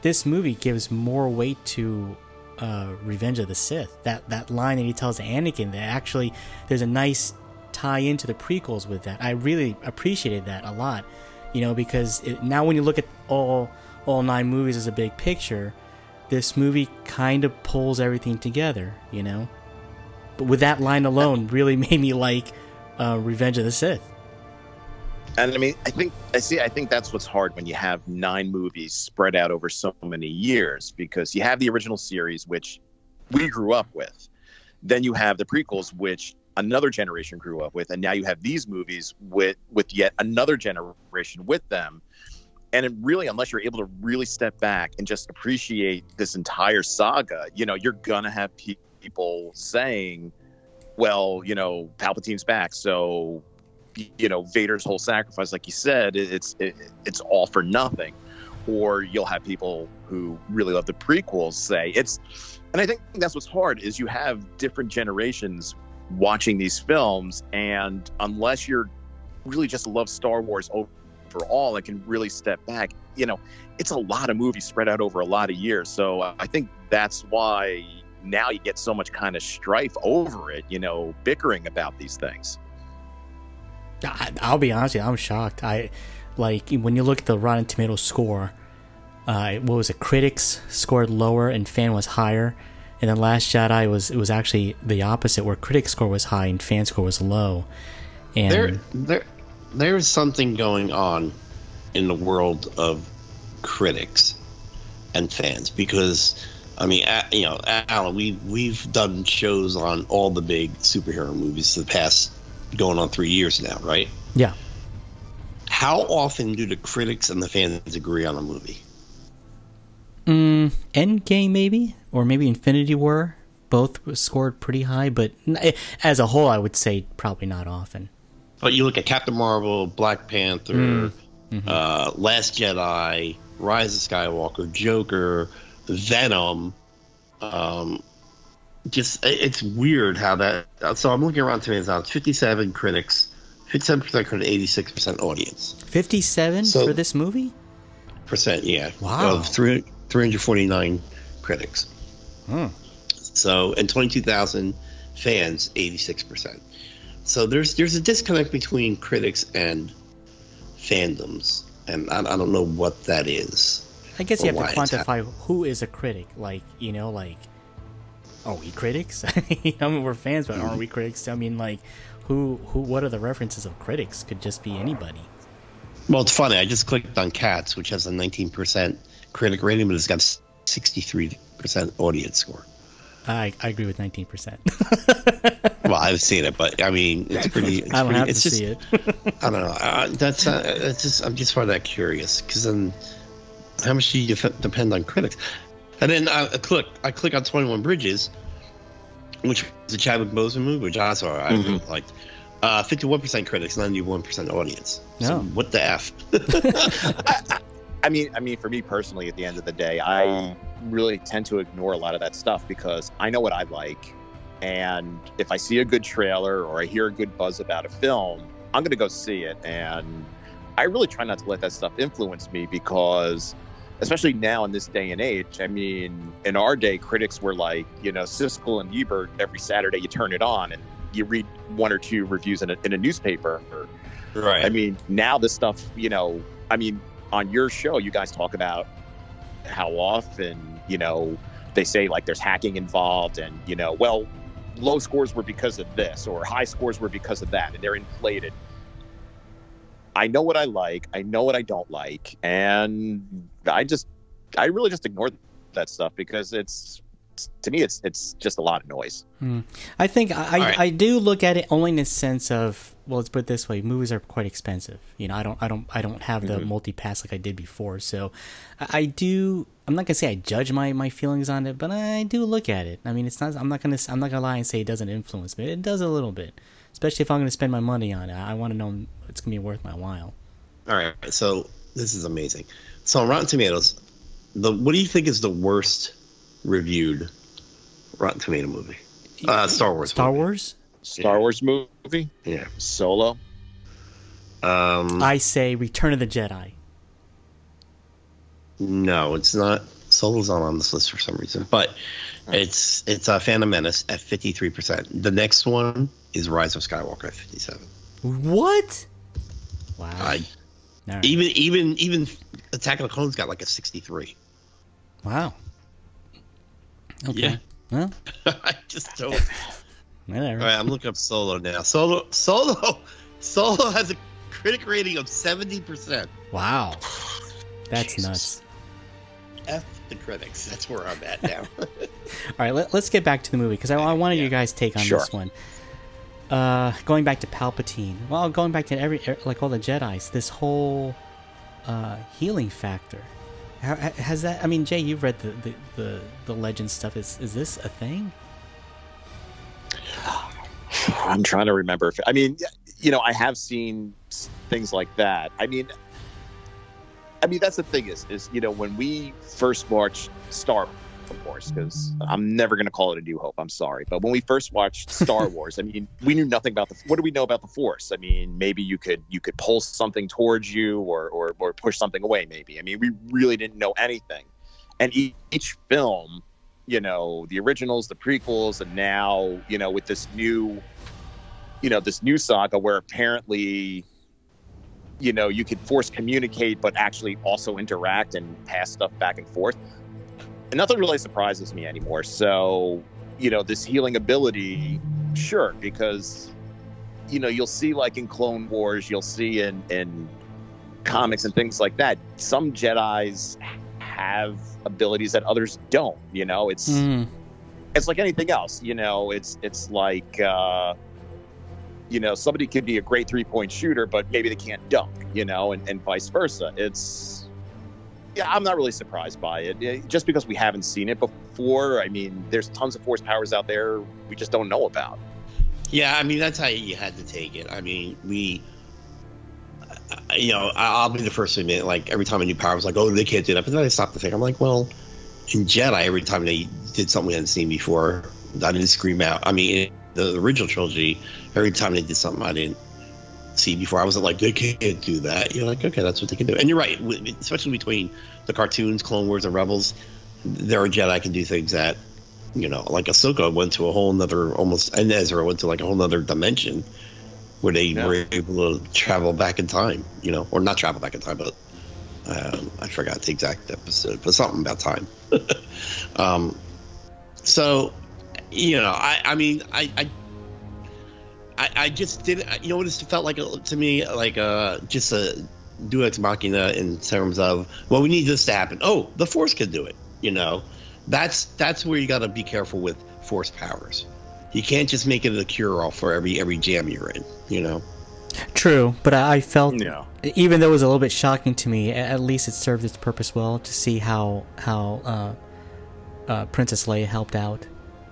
This movie gives more weight to uh revenge of the sith. That that line that he tells anakin that actually there's a nice tie into the prequels with that. I really appreciated that a lot you know because it, now when you look at all all nine movies as a big picture this movie kind of pulls everything together you know? But with that line alone really made me like uh, Revenge of the Sith. And I mean, I think I see. I think that's what's hard when you have nine movies spread out over so many years because you have the original series, which we grew up with. Then you have the prequels, which another generation grew up with, and now you have these movies with with yet another generation with them. And it really, unless you're able to really step back and just appreciate this entire saga, you know, you're gonna have pe- people saying, "Well, you know, Palpatine's back, so you know Vader's whole sacrifice, like you said, it's it, it's all for nothing. Or you'll have people who really love the prequels say it's, and I think that's what's hard is you have different generations watching these films, and unless you're really just love Star Wars overall and can really step back, you know, it's a lot of movies spread out over a lot of years. So uh, I think that's why now you get so much kind of strife over it, you know, bickering about these things. I, I'll be honest with you, I'm shocked. I like when you look at the Rotten Tomatoes score. Uh, what was it? Critics scored lower and fan was higher, and then Last Jedi was it was actually the opposite, where critic score was high and fan score was low. And There, there, there's something going on in the world of critics and fans because, I mean, you know, Alan, we we've done shows on all the big superhero movies the past going on three years now, right? yeah, How often do the critics and the fans agree on a movie? mm, Endgame maybe, or maybe Infinity War, both scored pretty high, but eh, as a whole, I would say probably not often. But you look at Captain Marvel, Black Panther, uh, Last Jedi, Rise of Skywalker, Joker, Venom. Um, just it's weird how that. So I'm looking Rotten Tomatoes now. It's 57 critics, 57 percent critic, 86 percent audience. Fifty-seven So- for this movie. Percent, yeah. Wow. Of three, 349 critics. Hmm. So and 22,000 fans, 86 percent. So there's there's a disconnect between critics and fandoms, and I, I don't know what that is. I guess you have to quantify who is a critic. Like, you know, like, are we critics? I mean, we're fans, but are we critics? I mean, like, who, who, what are the references of critics? Could just be anybody. Well, it's funny. I just clicked on Cats, which has a 19% critic rating, but it's got 63% audience score. I, I agree with 19%. Well, I've seen it, but I mean, it's pretty. It's I don't pretty, have to just, see it. I don't know. Uh, that's uh, just I'm just find that curious because then how much do you def- depend on critics? And then I, I click I click on Twenty One Bridges, which is a Chadwick Boseman movie, which I saw I mm-hmm. really liked. Uh, Fifty one percent critics, ninety one percent audience. So No. what the f? I mean, I mean, for me personally, at the end of the day, I really tend to ignore a lot of that stuff because I know what I like, and if I see a good trailer or I hear a good buzz about a film, I'm gonna go see it. And I really try not to let that stuff influence me because, especially now in this day and age. I mean, in our day, critics were like, you know, Siskel and Ebert. Every Saturday, you turn it on and you read one or two reviews in a, in a newspaper. Right. I mean, now this stuff, you know, I mean, on your show, you guys talk about how often, you know, they say like there's hacking involved and, you know, well, low scores were because of this or high scores were because of that and they're inflated. I know what I like, I know what I don't like, and I just I really just ignore that stuff because it's to me it's it's just a lot of noise. Hmm. I think I, I, right. I do look at it only in the sense of well, let's put it this way: movies are quite expensive. You know, I don't, I don't, I don't have the mm-hmm. multi pass like I did before. So, I, I do. I'm not gonna say I judge my my feelings on it, but I do look at it. I mean, it's not. I'm not gonna. I'm not gonna lie and say it doesn't influence me. It does a little bit, especially if I'm gonna spend my money on it. I want to know it's gonna be worth my while. All right. So this is amazing. So on Rotten Tomatoes, the what do you think is the worst reviewed Rotten Tomato movie? Uh, Star Wars. Star movie. Wars. Star Wars movie, Yeah. Solo. Um, I say Return of the Jedi. no, it's not. Solo's not on this list for some reason, but it's it's uh, Phantom Menace at fifty three percent. The next one is Rise of Skywalker at fifty seven. What? Wow. I All right. even even even Attack of the Clones got like a sixty three. Wow. Okay. Yeah. Well, I just don't. whatever. All right, I'm looking up Solo now. Solo, Solo, Solo has a critic rating of seventy percent. Wow. That's Jesus. nuts. F the critics. That's where I'm at now. All right, let, us get back to the movie because I, I wanted your guys' take on Sure. this one. Uh, going back to Palpatine, well, going back to every er, like all the Jedi's, this whole uh, healing factor. How, has that? I mean, Jay, you've read the the, the, the legend stuff. Is is this a thing? I'm trying to remember if I mean, you know, I have seen things like that. I mean, I mean that's the thing is is you know when we first watched Star Wars because I'm never going to call it a New Hope. I'm sorry, but when we first watched Star Wars, I mean, we knew nothing about the. What do we know about the Force? I mean, maybe you could you could pull something towards you or or, or push something away. Maybe. I mean, we really didn't know anything, and each, each film you know the originals the prequels and now you know with this new you know this new saga where apparently you know you could force communicate but actually also interact and pass stuff back and forth. And nothing really surprises me anymore. So you know this healing ability sure because you know you'll see like in clone wars you'll see in in comics and things like that some jedis have abilities that others don't you know? It's Mm, it's like anything else you know? It's it's like uh you know somebody could be a great three point shooter but maybe they can't dunk you know and, and vice versa it's yeah i'm not really surprised by it just because we haven't seen it before i mean there's tons of force powers out there we just don't know about yeah, I mean that's how you had to take it. I mean, we, you know, I'll be the first to admit, like every time a new power was like, oh, they can't do that, but then I stopped to think. I'm like, well, in Jedi, every time they did something we hadn't seen before, I didn't scream out. I mean, the original trilogy, every time they did something I didn't see before, I wasn't like, they can't do that. You're like, okay, that's what they can do. And you're right, especially between the cartoons, Clone Wars, and Rebels, there are Jedi can do things that, you know, like Ahsoka went to a whole nother almost, and Ezra went to like a whole nother dimension where they Yeah. were able to travel back in time, you know, or not travel back in time, but um, I forgot the exact episode, but something about time. um, so, you know, I, I mean, I, I, I, I just didn't, you know, what it felt like a- to me, like uh, just a deus ex machina in terms of, well, we need this to happen. Oh, the Force can do it, you know. That's that's where you got to be careful with Force powers. You can't just make it a cure all for every every jam you're in, you know. true, but I, I felt Yeah. even though it was a little bit shocking to me, at least it served its purpose well to see how how uh, uh, Princess Leia helped out.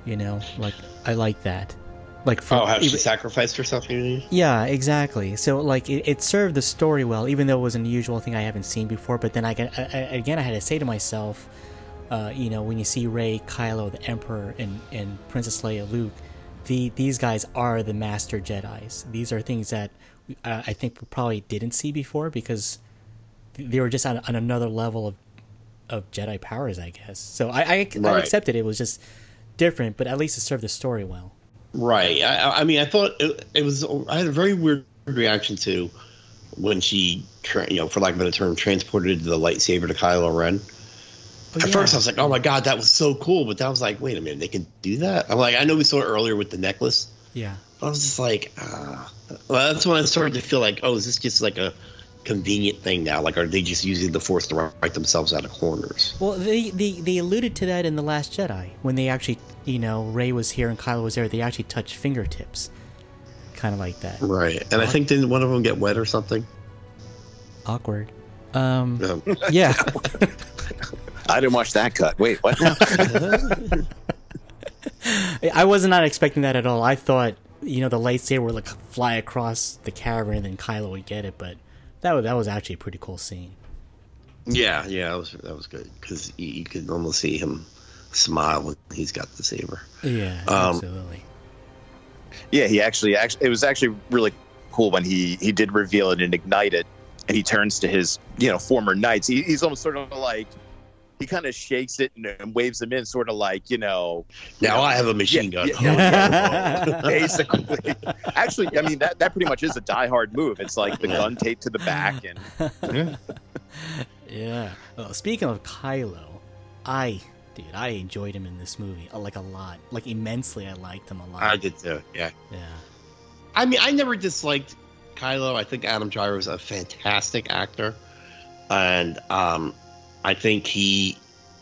You know, like I like that. Like for Oh, how she even- sacrificed herself? You mean? Yeah, exactly. So like it, it served the story well, even though it was an unusual thing I haven't seen before. But then I, get- I, I again I had to say to myself, uh, you know, when you see Rey, Kylo, the Emperor, and and Princess Leia, Luke, the these guys are the Master Jedi's. These are things that uh, I think we probably didn't see before because they were just on, on another level of of Jedi powers, I guess. So I I, I Right. accepted it was just different, but at least it served the story well. Right. I, I- mean, I thought it, it was. I had a very weird reaction to when she, you know, for lack of a better term, transported the lightsaber to Kylo Ren. Oh, At yeah. first, I was like, "Oh my god, that was so cool!" But then I was like, "Wait a minute, they can do that?" I'm like, I know we saw it earlier with the necklace, yeah. but I was just like, ah. Well, that's when I started to feel like, "Oh, is this just like a convenient thing now? Like, are they just using the Force to write themselves out of corners?" Well, they, they they alluded to that in the Last Jedi when they actually, you know, Rey was here and Kylo was there. They actually touched fingertips, kind of like that. Right. And I think didn't one of them get wet or something? Awkward. Um, Um, yeah. I didn't watch that cut. Wait, what? I was not expecting that at all. I thought, you know, the lightsaber would like fly across the cavern and then Kylo would get it, but that was that was actually a pretty cool scene. Yeah, yeah, that was that was good because you, you could almost see him smile when he's got the saber. Yeah, Um, absolutely. yeah, he actually actually it was actually really cool when he he did reveal it and ignite it, and he turns to his you know former knights. He, he's almost sort of like he kind of shakes it and, and waves them in, sort of like you know Now I have a machine Yeah, gun. yeah, yeah. basically. Actually, I mean that that pretty much is a die-hard move. It's like the gun taped to the back, and Yeah. Well, speaking of Kylo, I dude, I enjoyed him in this movie uh, like a lot, like immensely. I liked him a lot. I did too. Yeah. yeah. I mean, I never disliked Kylo. I think Adam Driver is a fantastic actor, and um, I think he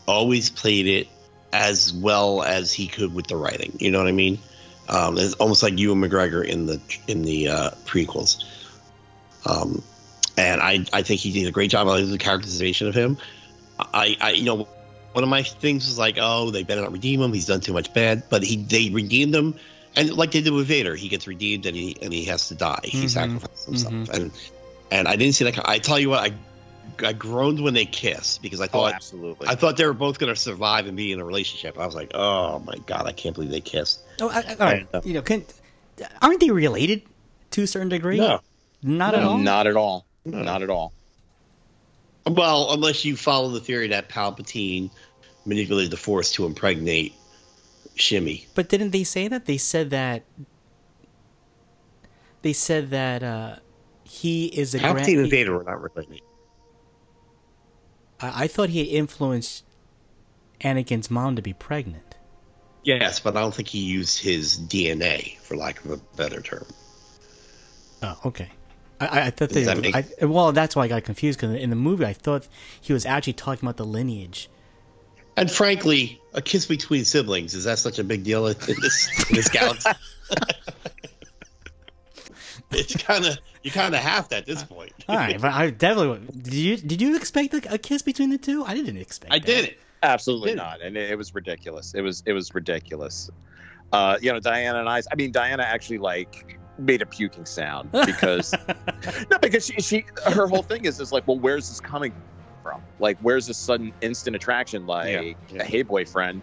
always played it as well as he could with the writing. You know what I mean? Um, it's almost like Ewan McGregor in the in the uh, prequels. Um, and I I think he did a great job of the characterization of him. I, I you know one of my things was like oh they better not redeem him he's done too much bad but he they redeemed him and like they did with Vader he gets redeemed and he and he has to die he Mhm, sacrifices himself mhm. and and I didn't see that I tell you what I I groaned when they kissed because I oh, thought absolutely. I thought they were both going to survive and be in a relationship I was like oh my god I can't believe they kissed Oh, I, I, all right. And, uh, you know, can, aren't they related to a certain degree? no not at all. Not at all. No. Not at all. well unless you follow the theory that Palpatine manipulated the Force to impregnate Shmi But didn't they say that? They said that. They said that uh, he is a grand. Palpatine and he- Vader were not related I, I thought he influenced Anakin's mom to be pregnant. Yes, but I don't think he used his DNA, for lack of a better term. Oh, okay. I, I, I thought Does they. that make- I, well, that's why I got confused because in the movie I thought he was actually talking about the lineage. And frankly, a kiss between siblings is that such a big deal in this in this galaxy? it's kind of you kind of have to at this point. All right, but I definitely did. You did you expect a, a kiss between the two? I didn't expect. I that. did it. Absolutely Did- not, and it, it was ridiculous. It was it was ridiculous. Uh, you know, Diana and I. I mean, Diana actually like made a puking sound because no, because she, she her whole thing is is like, well, where's this coming from? Like, where's this sudden instant attraction? Like, Yeah, yeah. a hey boyfriend.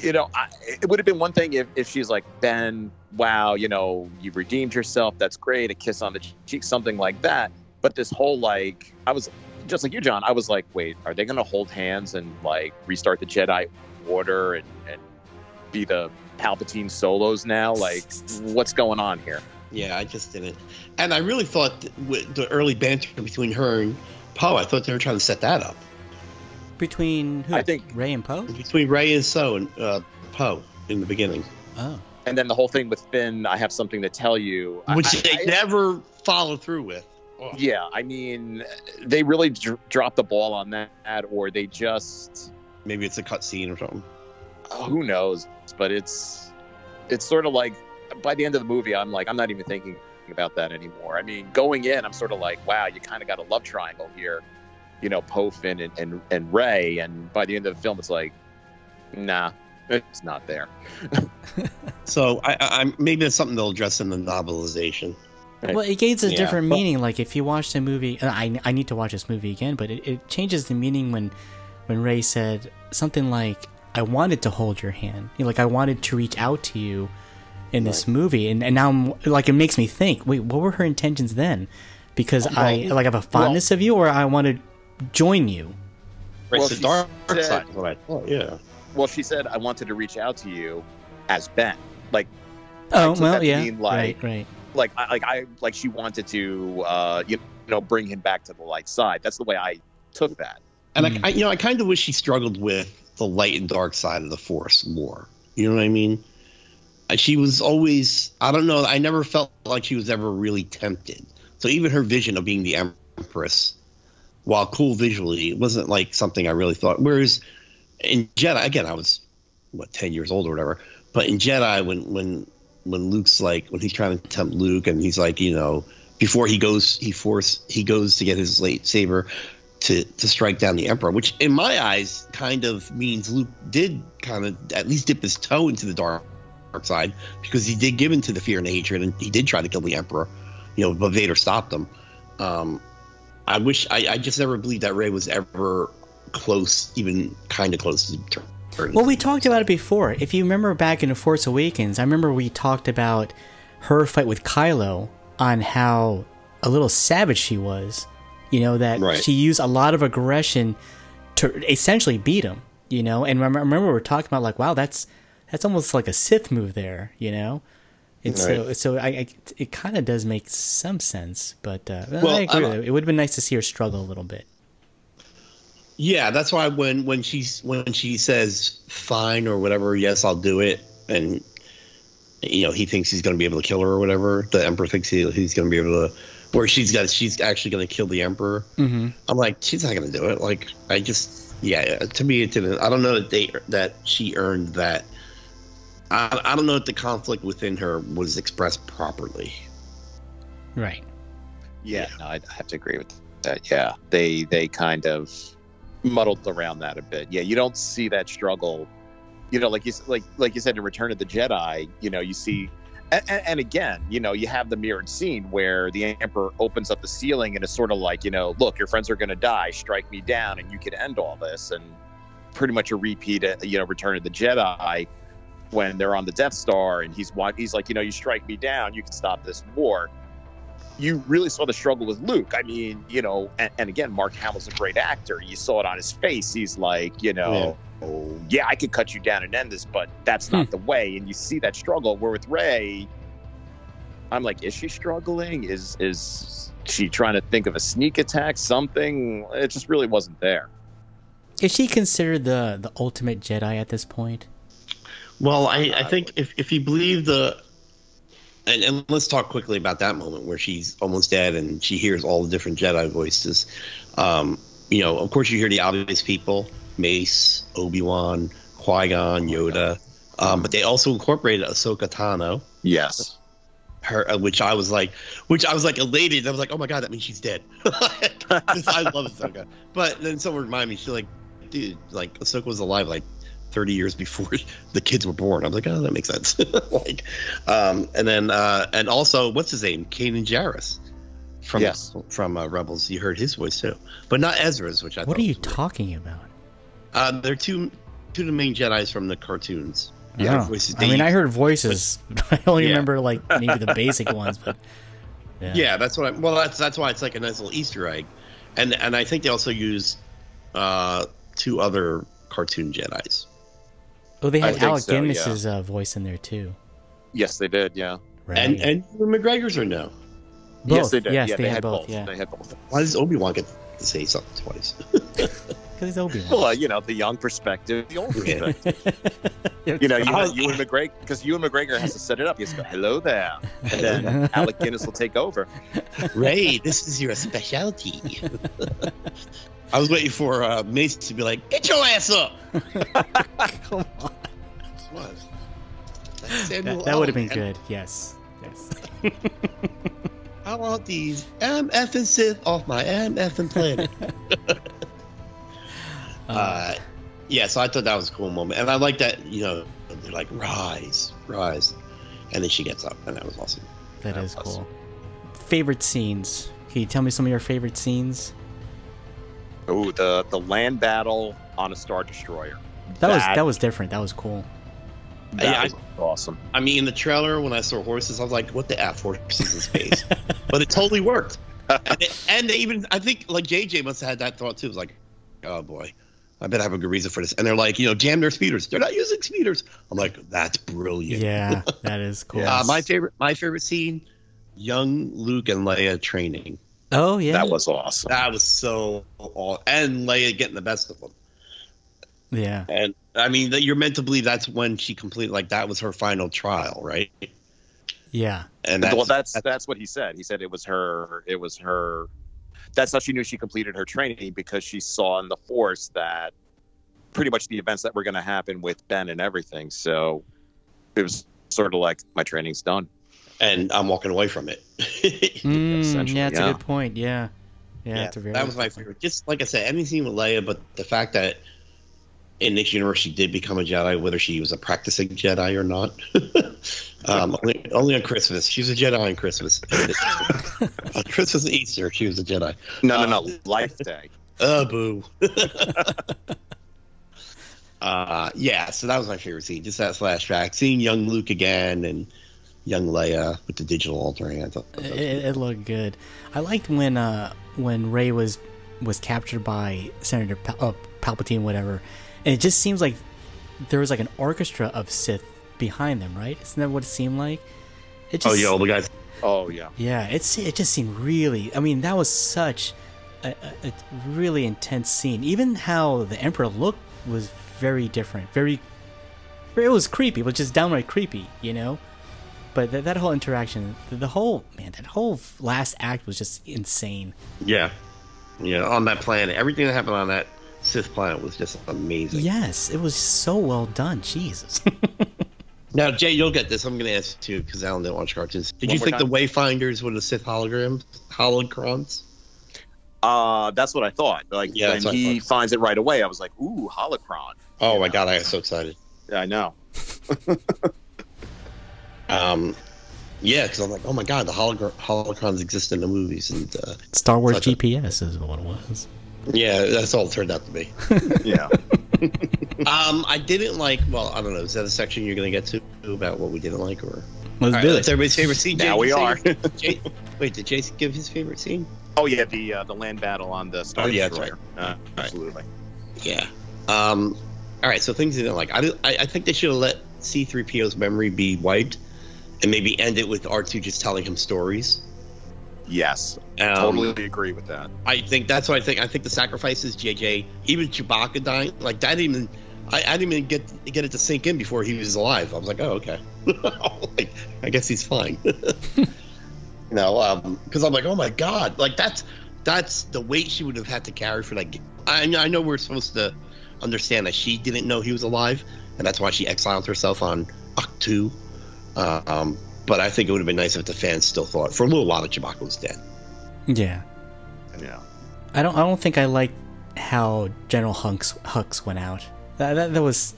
You know, I, it would have been one thing if, if she's like, Ben, wow, you know, you've redeemed yourself. That's great. A kiss on the cheek, something like that. But this whole like, I was just like you, John. I was like, wait, are they going to hold hands and like restart the Jedi Order and, and be the Palpatine solos now? Like, what's going on here? Yeah, I just didn't. And I really thought with the early banter between her and Poe, I thought they were trying to set that up Between who? I think- Rey and Poe. between Rey and So and uh, Poe in the beginning, Oh, And then the whole thing with Finn, I have something to tell you. Which I- they I- never follow through with. Oh. Yeah, I mean, they really dr- dropped the ball on that, or they just Maybe it's a cutscene or something. oh, who knows? But it's it's sort of like by the end of the movie, I'm like, I'm not even thinking about that anymore. I mean, going in, I'm sort of like, wow, you kind of got a love triangle here, you know, Poe, Finn, and, and and Rey, and by the end of the film, it's like, nah, it's not there. So I, I, I'm maybe that's something they'll address in the novelization. Right. well, it gains a Yeah. different Well- meaning. Like if you watch the movie, and I I need to watch this movie again, but it, it changes the meaning when when Rey said something like, "I wanted to hold your hand," you know, like I wanted to reach out to you in this movie, and and now I'm, like it makes me think, wait, what were her intentions then? Because I Well- like have a fondness of you, or I want to join you. Right, Well, the dark said- side is what I thought. Yeah. Well, she said I wanted to reach out to you as Ben. Like, Oh took well, that yeah, mean, like- right, right. like, I, like I, like she wanted to, uh, you know, bring him back to the light side. That's the way I took that. And Mhm. I, I, you know, I kind of wish she struggled with the light and dark side of the Force more. You know what I mean? Uh, She was always, I don't know, I never felt like she was ever really tempted. So even her vision of being the Empress, while cool visually, it wasn't like something I really thought. Whereas in Jedi, again, I was what ten years old or whatever. But in Jedi, when when when Luke's like when he's trying to tempt Luke, and he's like, you know, before he goes, he force he goes to get his lightsaber to to strike down the Emperor, which in my eyes kind of means Luke did kind of at least dip his toe into the dark side because he did give in to the fear and hatred, and he did try to kill the Emperor, you know, but Vader stopped him. Um, I wish I, I just never believed that Rey was ever close, even kind of close to turn. Well, we talked about it before. If you remember back in The Force Awakens, I remember we talked about her fight with Kylo on how a little savage she was. You know, that Right. she used a lot of aggression to essentially beat him, you know? And remember, remember we were talking about, like, wow, that's that's almost like a Sith move there, you know? So, Right. so I, I it kind of does make some sense, but uh, Well, I agree. It. It would have been nice to see her struggle a little bit. Yeah, that's why when when she's when she says fine or whatever, yes, I'll do it, and you know he thinks he's going to be able to kill her or whatever. The emperor thinks he, he's going to be able to, or she's got she's actually going to kill the emperor. Mm-hmm. I'm like, she's not going to do it. Like, I just yeah, to me it didn't. I don't know that they that she earned that. I, I don't know if the conflict within her was expressed properly. Right. Yeah, no, I'd have to agree with that. Yeah, they they kind of muddled around that a bit. Yeah, you don't see that struggle. You know, like you like like you said in Return of the Jedi. You know, you see, and, and again, you know, you have the mirrored scene where the Emperor opens up the ceiling and it's sort of like, you know, look, your friends are going to die. Strike me down, and you can end all this. And pretty much a repeat, of, you know, Return of the Jedi when they're on the Death Star and he's he's like, you know, you strike me down, you can stop this war you really saw the struggle with Luke. I mean, you know, and, and again, Mark Hamill's a great actor. You saw it on his face. He's like, you know, oh, yeah, I could cut you down and end this, but that's not hmm. the way. And you see that struggle. Where with Rey, I'm like, is she struggling? Is is she trying to think of a sneak attack? Something? It just really wasn't there. Is she considered the the ultimate Jedi at this point? Well, I, I think if, if you believe the, and, and let's talk quickly about that moment where she's almost dead and she hears all the different Jedi voices. Um, you know, of course, you hear the obvious people Mace, Obi Wan, Qui Gon, Yoda, um, but they also incorporated Ahsoka Tano, Yes. her, uh, which I was like, which I was like elated. I was like, oh my god, that means she's dead. I love Ahsoka. But then someone reminded me, she's like, dude, like Ahsoka was alive like 30 years before the kids were born. I was like, oh, that makes sense. like, um, and then, uh, and also, what's his name? Kanan Jarrus from Yes. from uh, Rebels. You heard his voice too, but not Ezra's, which I What are you was weird. talking about? Uh, they're two two of the main Jedi's from the cartoons. Yeah, voices. I mean, I heard voices. but I only Yeah. remember like maybe the basic ones, but yeah. Yeah, that's what. I, well, that's that's why it's like a nice little Easter egg, and and I think they also use uh, two other cartoon Jedi's. Oh, they had think Alec so, Guinness's uh, voice in there too, Yes, they did. Yeah. right? And and McGregor's or no. both. Yes, they did. Yes, yeah, they, they, had, had both. both. Yeah, They had both. Why does Obi Wan get to say something twice? because he's Obi Wan. Well, uh, you know, the young perspective, the old Yeah. perspective. You know, you, Ewan McGregor, because Ewan McGregor has to set it up. He has to go, hello there. And then Alec Guinness will take over. Ray, this is your specialty. I was waiting for uh, Mace to be like, "Get your ass up." Come on. What? That's That, that would have been good. Yes. Yes. I want these MF and Sith off my MF and planet. uh, yeah, so I thought that was a cool moment, and I like that. You know, they're like, "Rise, rise," and then she gets up, and that was awesome. that that is was- cool. Favorite scenes? Can you tell me some of your favorite scenes? Oh, the the land battle on a star destroyer. That, was That- that was different. That was cool. That Yeah, I- was awesome. I mean, in the trailer, when I saw horses, I was like, "What the f horses in space?" but it totally worked. And, it, and they even, I think, like JJ must have had that thought too. It was like, "Oh boy, I bet I have a good reason for this. And they're like, you know, jam their speeders. They're not using speeders. I'm like, that's brilliant. Yeah, that is cool. Uh, my favorite, my favorite scene, young Luke and Leia training. Oh yeah, That was awesome. That was so, aw- and Leia getting the best of them. yeah, And I mean, that you're meant to believe that's when she completed, like that was her final trial, right? yeah, And that's, well, that's that's what he said. He said it was her. It was her. That's how she knew she completed her training because she saw in the Force that pretty much the events that were going to happen with Ben and everything. So it was sort of like my training's done. And I'm walking away from it. Mm, yeah, that's yeah. a good point. Yeah, yeah, that's a very that was my favorite. Just like I said, anything with Leia, but the fact that in this universe she did become a Jedi, whether she was a practicing Jedi or not. um, only, only on Christmas, she's a Jedi on Christmas. on Christmas and Easter, she was a Jedi. No, no, no. Life Day. Oh, boo. uh, yeah, so that was my favorite scene. Just that flashback, seeing young Luke again and young Leia with the digital altering. I thought It, it looked good. I liked when uh when Rey was was captured by Senator Pal- uh, Palpatine, whatever, and it just seems like there was like an orchestra of Sith behind them, right? Isn't that what it seemed like? It Oh yeah, all the guys. Oh yeah. yeah. It's it just seemed really. I mean, that was such a, a, a really intense scene. Even how the Emperor looked was very different. Very, it was creepy, but just downright creepy, you know. But that, that whole interaction, the, the whole man, that whole last act was just insane. Yeah, yeah, on that planet, everything that happened on that Sith planet was just amazing. Yes, it was so well done. Jesus. Now, Jay, you'll get this. I'm going to ask you too, because Alan didn't watch cartoons. Did One you think time. the Wayfinders were the Sith holograms, holocrons? Uh, that's what I thought. Like, Yeah, when that's what I he finds it right away, I was like, "Ooh, holocron." Oh my god, I got so excited. Yeah, I know. Um, yeah, because I'm like, oh my god, the hologra- holocrons exist in the movies, and uh, Star Wars Such a- GPS is what it was. yeah, that's all it turned out to be. Yeah. um, I didn't like. Well, I don't know. Is that a section you're going to get to about what we didn't like, or Let's All right, do that's it. everybody's favorite scene? Now Jay, we are. Jay, wait, did Jason give his favorite scene? oh yeah, the uh, the land battle on the Star Oh, yeah, that's Destroyer. Uh, absolutely. Yeah. Um, all right. So things he didn't like. I, didn't- I, I think they should have let C-3PO's memory be wiped, and maybe end it with R2 just telling him stories. Yes, Um, totally agree with that. I think that's what I think. I think the sacrifices, JJ, even Chewbacca dying, like that didn't even. I, I didn't even get get it to sink in before he was alive. I was like, oh okay, like, I guess he's fine. you know, um, because I'm like, oh my god, like that's that's the weight she would have had to carry for that. I I know we're supposed to understand that she didn't know he was alive, and that's why she exiled herself on Ahch-To. Uh, um, but I think it would have been nice if the fans still thought for a little while that Chewbacca was dead. Yeah. Yeah. I don't. I don't think I like how General Hunks Hux went out. That, that that was,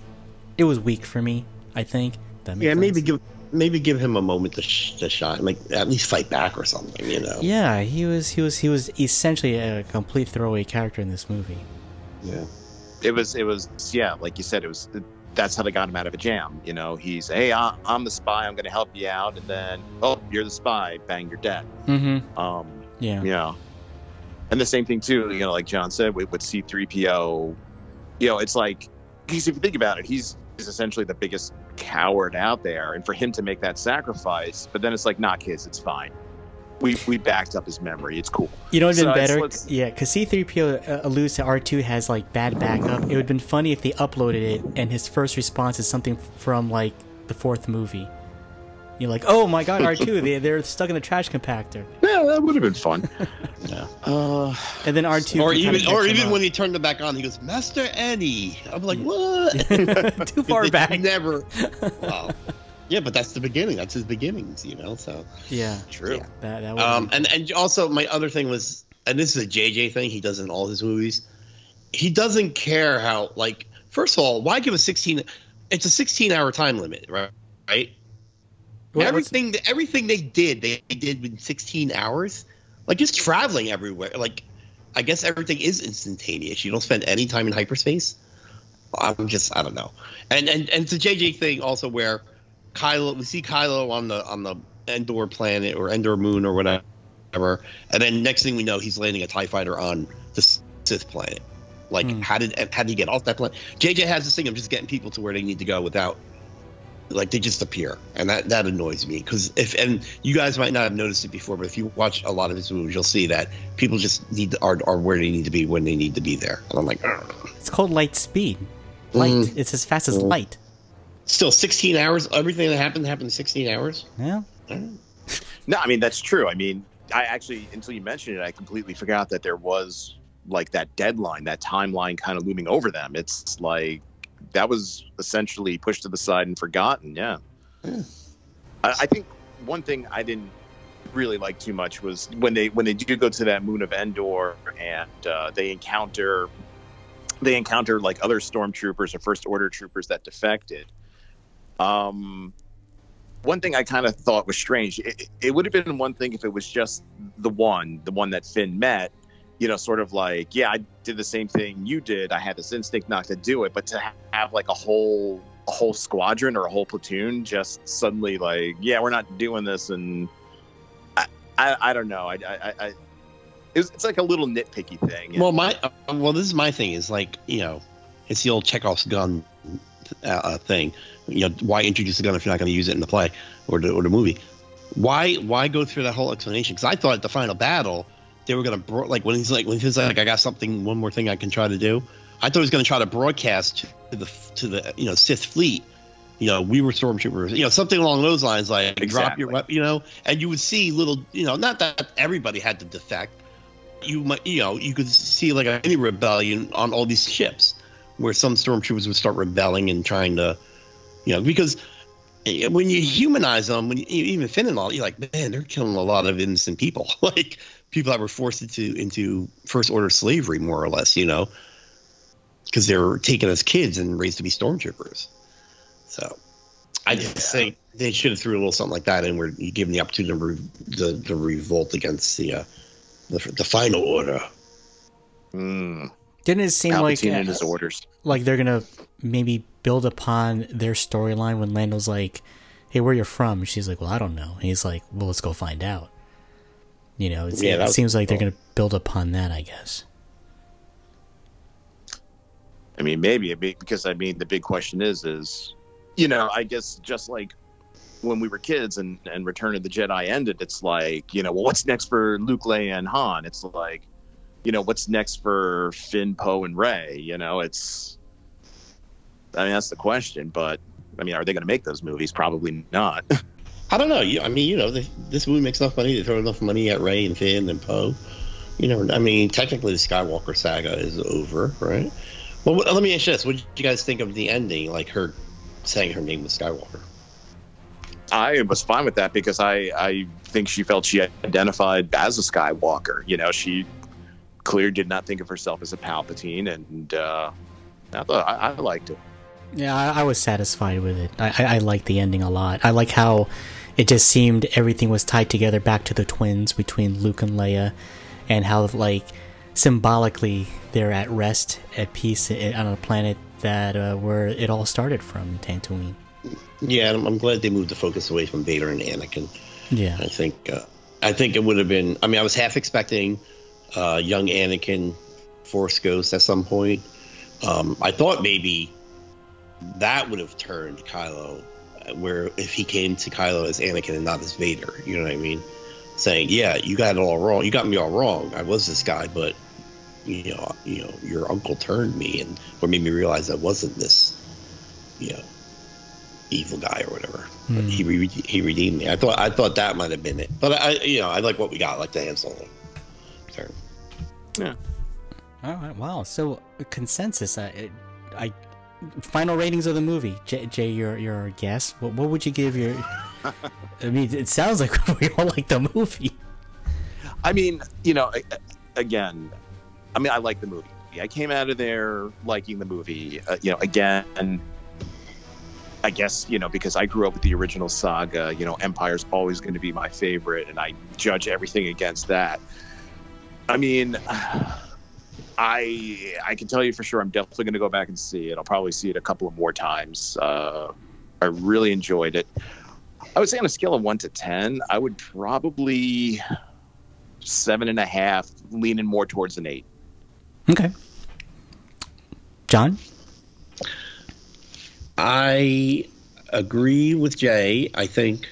it was weak for me. I think. That makes Yeah, maybe give maybe give him a moment to, sh- to shine, like at least fight back or something, you know. Yeah, he was. He was. He was essentially a complete throwaway character in this movie. Yeah. It was. It was. Yeah, like you said, it was. That's how they got him out of a jam. You know, he's, hey, I, I'm the spy. I'm going to help you out, and then, oh, you're the spy. Bang, you're dead. Mm-hmm. Um, Yeah. Yeah. And the same thing too, you know, like John said with, with C3PO, you know, it's like because if you think about it, he's he's essentially the biggest coward out there. And for him to make that sacrifice, but then it's like, nah, kids, it's fine. We we backed up his memory. It's cool. You know what would have So been better? let's- Yeah, because C3PO uh, alludes to R2 has like bad backup. It would have been funny if they uploaded it and his first response is something from like the fourth movie. You're like, oh my god, R2, they, they're stuck in the trash compactor. Yeah, that would have been fun. Yeah. uh, And then R2. Or even or even up. when he turned it back on, he goes, Master Annie. I'm like, what? Too far back. Never. Wow. Yeah, but that's the beginning. That's his beginnings, you know. So, Yeah. true. Yeah. That, that um, and and also my other thing was, and this is a JJ thing he does in all his movies. He doesn't care how like. First of all, why give a 16? It's a 16 hour time limit, right? Right. What's- everything everything they did they did in 16 hours like just traveling everywhere like i guess everything is instantaneous you don't spend any time in hyperspace i'm just i don't know and and and it's a jj thing also where kylo we see kylo on the on the endor planet or endor moon or whatever and then next thing we know he's landing a tie fighter on the sith planet Like, Hmm. how did how did he get off that plane? JJ has this thing of just getting people to where they need to go without, like, they just appear, and that that annoys me because if and you guys might not have noticed it before, but if you watch a lot of his movies, you'll see that people just need to, are are where they need to be when they need to be there, and I'm like, Ugh. It's called light speed. Light. Mhm. It's as fast as light. Still 16 hours. Everything that happened happened in 16 hours. Yeah. No, I mean that's true. I mean, I actually until you mentioned it, I completely forgot that there was like that deadline, that timeline kind of looming over them. It's like that was essentially pushed to the side and forgotten. Yeah. Yeah. I, I think one thing I didn't really like too much was when they when they do go to that moon of Endor and uh, they encounter they encounter like other stormtroopers or first order troopers that defected. Um, one thing I kind of thought was strange. It, it would have been one thing if it was just the one, the one that Finn met. You know, sort of like, yeah, I did the same thing you did. I had this instinct not to do it, but to have like a whole a whole squadron or a whole platoon just suddenly like, yeah, we're not doing this, and I I, I don't know. I I, I it's, it's like a little nitpicky thing. Well, my uh, well, this is my thing. Is like you know, it's the old Chekhov's gun uh, thing. You know, why introduce a gun if you're not going to use it in the play or the or the movie? Why why go through that whole explanation? Because I thought at the final battle they were going to bro- like when he's like when he's like I got something one more thing I can try to do. I thought he was going to try to broadcast to the to the you know Sith fleet. You know, we were stormtroopers. You know, something along those lines, like drop your weapon. You know, and you would see little. You know, not that everybody had to defect, you might you know you could see like a mini rebellion on all these ships where some stormtroopers would start rebelling and trying to you know because eh, when you humanize them when you even Finn and all you're like man they're killing a lot of innocent people. Like people that were forced into into first order slavery more or less you know because they were taken as kids and raised to be stormtroopers. So I just think they should have threw a little something like that in where you give them the opportunity to, re- to, to revolt against the uh, the, the final order. Mm, Didn't it seem like and uh, his orders. like they're gonna maybe build upon their storyline when Lando's like, "Hey, where you from?" She's like, "Well, I don't know." And he's like, "Well, let's go find out." You know, it's, Yeah, it seems like they're gonna build upon that. I guess. I mean, maybe because I mean, the big question is, is you know, I guess just like when we were kids and and Return of the Jedi ended, it's like you know, well, what's next for Luke, Leia, and Han? It's like, you know, what's next for Finn, Poe, and Rey? You know, it's. I mean, that's the question, but I mean, are they going to make those movies? Probably not. I don't know. I mean, you know, this movie makes enough money to throw enough money at Rey and Finn and Poe. You know, I mean, technically the Skywalker saga is over, right? Well, let me ask you this: What did you guys think of the ending, like her saying her name was Skywalker? I was fine with that because I I think she felt she identified as a Skywalker. You know, she clearly did not think of herself as a Palpatine, and uh, I thought I, I liked it. Yeah, I, I was satisfied with it. I, I, I like the ending a lot. I like how it just seemed everything was tied together back to the twins between Luke and Leia, and how like symbolically they're at rest, at peace on a planet that uh, where it all started from, Tatooine. Yeah, I'm, I'm glad they moved the focus away from Vader and Anakin. Yeah, I think uh, I think it would have been. I mean, I was half expecting uh, young Anakin Force Ghost at some point. Um, I thought maybe that would have turned Kylo, where if he came to Kylo as Anakin and not as Vader, you know what I mean? Saying, "Yeah, you got it all wrong. You got me all wrong. I was this guy, but you know, you know, your uncle turned me and or made me realize I wasn't this, you know." evil guy or whatever. But he re- he redeemed me. I thought I thought that might have been it. But I you know I like what we got. Like the Han Solo turn. All right. Wow. So consensus. I, it- I final ratings of the movie. Jay, Jay your your guess. What, what would you give your? I mean, it sounds like we all like the movie. I mean, you know, again, I mean, I like the movie. I came out of there liking the movie. Uh, you know, again, I guess you know because I grew up with the original saga. You know, Empire's always going to be my favorite, and I judge everything against that. I mean, I I can tell you for sure, I'm definitely going to go back and see it. I'll probably see it a couple of more times. Uh, I really enjoyed it. I would say on a scale of one to ten, I would probably seven and a half, leaning more towards an eight. Okay. John? I agree with Jay. I think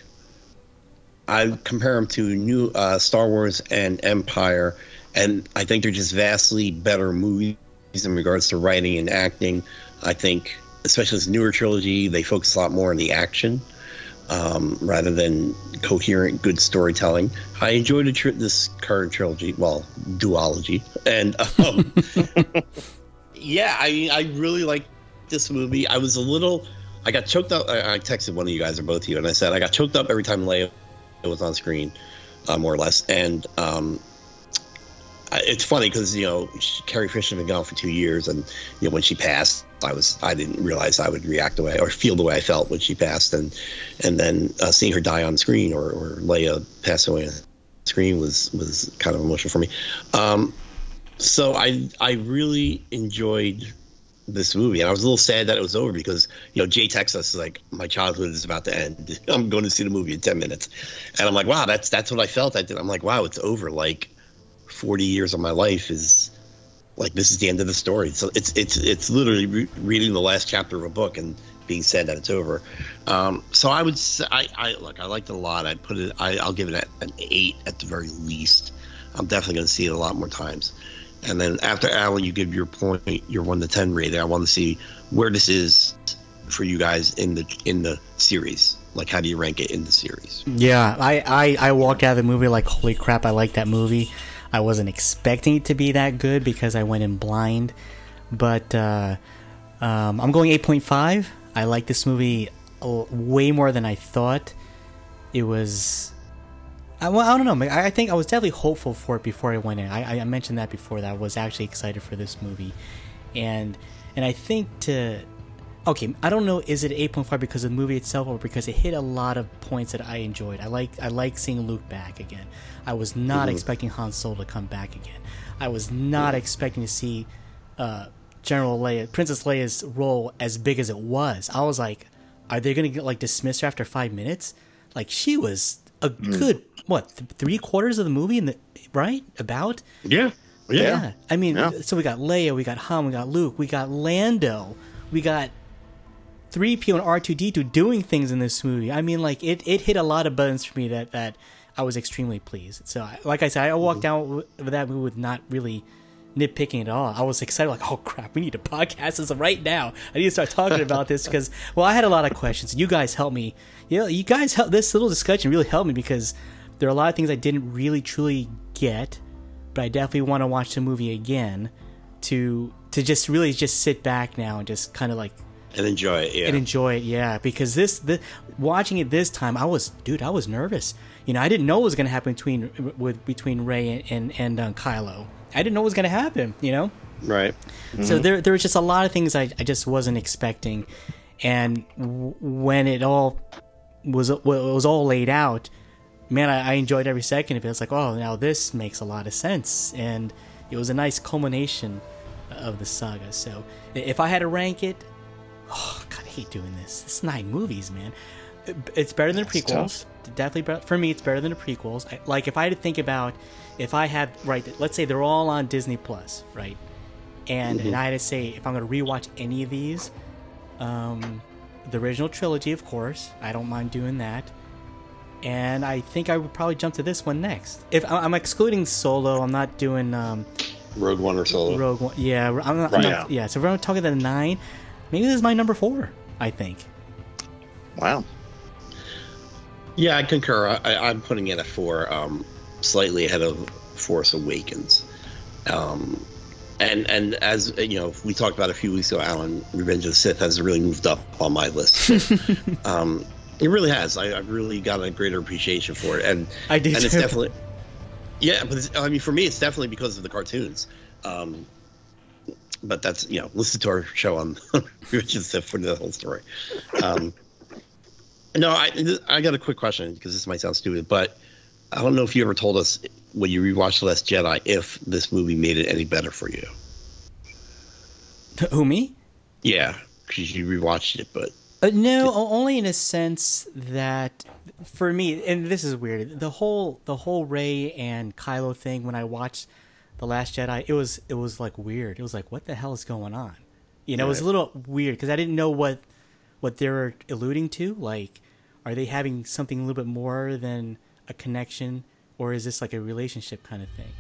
I compare them to new uh, Star Wars and Empire, and I think they're just vastly better movies in regards to writing and acting. I think, especially this newer trilogy, they focus a lot more on the action um, rather than coherent, good storytelling. I enjoyed the tr- this current trilogy, well, duology, and um, yeah, I I really like this movie. I was a little, I got choked up. I, I texted one of you guys or both of you, and I said I got choked up every time Leia was on screen, uh, more or less. And um, it's funny because you know Carrie Fisher had been gone for two years, and you know when she passed, I was I didn't realize I would react the way or feel the way I felt when she passed, and and then uh, seeing her die on screen or, or Leia pass away on screen was was kind of emotional for me. Um, so I I really enjoyed this movie, and I was a little sad that it was over because you know Jay texts us like my childhood is about to end. I'm going to see the movie in ten minutes, and I'm like, wow, that's that's what I felt. I did. I'm like, wow, it's over. Like 40 years of my life is like this is the end of the story. So it's it's it's literally re- reading the last chapter of a book and being said that it's over. Um, so I would say I, I look I liked it a lot. I put it I, I'll give it an eight at the very least. I'm definitely going to see it a lot more times. And then after Alan, you give your point, your one to ten rating. I want to see where this is for you guys in the in the series. Like, how do you rank it in the series? Yeah, I, I, I walked out of the movie like, holy crap, I like that movie. I wasn't expecting it to be that good because I went in blind. But uh, um, I'm going 8.5. I like this movie way more than I thought. It was. I, well, I don't know. I, I think I was definitely hopeful for it before I went in. I, I mentioned that before that I was actually excited for this movie, and and I think to okay, I don't know is it 8.5 because of the movie itself or because it hit a lot of points that I enjoyed. I like I like seeing Luke back again. I was not expecting Han Solo to come back again. I was not expecting to see uh, General Leia, Princess Leia's role as big as it was. I was like, are they gonna get like dismiss her after five minutes? Like she was a good what th- three quarters of the movie in the right about Yeah, yeah. I mean, Yeah. so we got Leia, we got Han, we got Luke, we got Lando, we got 3PO and R2D2 doing things in this movie. I mean, like, it, it hit a lot of buttons for me that, that I was extremely pleased. So, I- like I said, I walked mm-hmm. out with with that movie with not really nitpicking at all. I was excited, like, oh crap, we need to podcast this right now. I need to start talking about this because, well, I had a lot of questions. You guys helped me. You know, you guys helped, this little discussion really helped me because there are a lot of things I didn't really truly get but I definitely want to watch the movie again to to just really just sit back now and just kind of like and enjoy it. Yeah, and enjoy it. Yeah, because this the watching it this time, I was dude, I was nervous. You know, I didn't know what was going to happen between with between Rey and and, and uh, Kylo. I didn't know what was going to happen. You know, right. so there there was just a lot of things I, I just wasn't expecting, and w- when it all was it was all laid out, man, I, I enjoyed every second of it. It's like, oh, now this makes a lot of sense, and it was a nice culmination of the saga. So if I had to rank it, oh god, I hate doing this. It's nine movies, man. It's better than the prequels. Definitely, better, for me, it's better than the prequels. I, like if I had to think about, if I had right, let's say they're all on Disney Plus, right? And and I had to say if I'm gonna rewatch any of these, um, the original trilogy, of course, I don't mind doing that. And I think I would probably jump to this one next. If I'm excluding Solo, I'm not doing um, Rogue One or Solo. Rogue One. Yeah, I'm not, I'm Right. not- yeah. So if I'm talking about the nine, maybe this is my number four. I think. Wow. Yeah, I concur. I, I, I'm putting it at four, um, slightly ahead of Force Awakens. Um, and and as you know, we talked about a few weeks ago, Alan, Revenge of the Sith has really moved up on my list. um, it really has. I, I've really got a greater appreciation for it, and I did and it's definitely yeah. But it's, I mean, for me, it's definitely because of the cartoons. Um, but that's you know, listen to our show on the Sith for the whole story. Um, no, I I got a quick question because this might sound stupid, but I don't know if you ever told us when you rewatched The Last Jedi if this movie made it any better for you. Who me? Yeah, because you rewatched it, but Uh, no, only in a sense that for me, and this is weird. The whole the whole Rey and Kylo thing when I watched the Last Jedi, it was it was like weird. It was like, what the hell is going on? You know, it was a little weird because I didn't know what what they were alluding to. Like, are they having something a little bit more than a connection, or is this like a relationship kind of thing?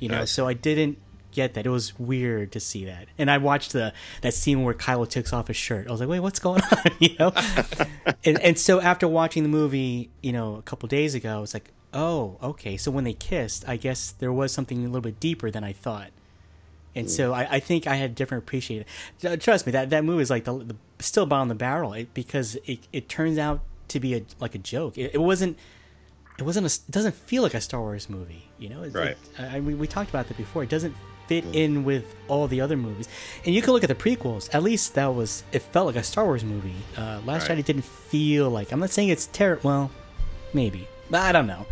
You know, I so I didn't get that. It was weird to see that. And I watched the that scene where Kylo takes off his shirt. I was like, wait, what's going on? you know, and and so after watching the movie, you know, a couple days ago, I was like, oh, okay. So when they kissed, I guess there was something a little bit deeper than I thought. And so I, I think I had a different appreciation. Trust me, that that movie is like the, the still bottom the barrel it, because it, it turns out to be a like a joke. It, it wasn't. It wasn't. A, it doesn't feel like a Star Wars movie. You know, It's Right. like- I, we, we talked about that before. It doesn't fit in with all the other movies. And you can look at the prequels. At least that was. It felt like a Star Wars movie. Uh, Last Right. Jedi didn't feel like. I'm not saying it's terrible. Well, maybe. But I don't know.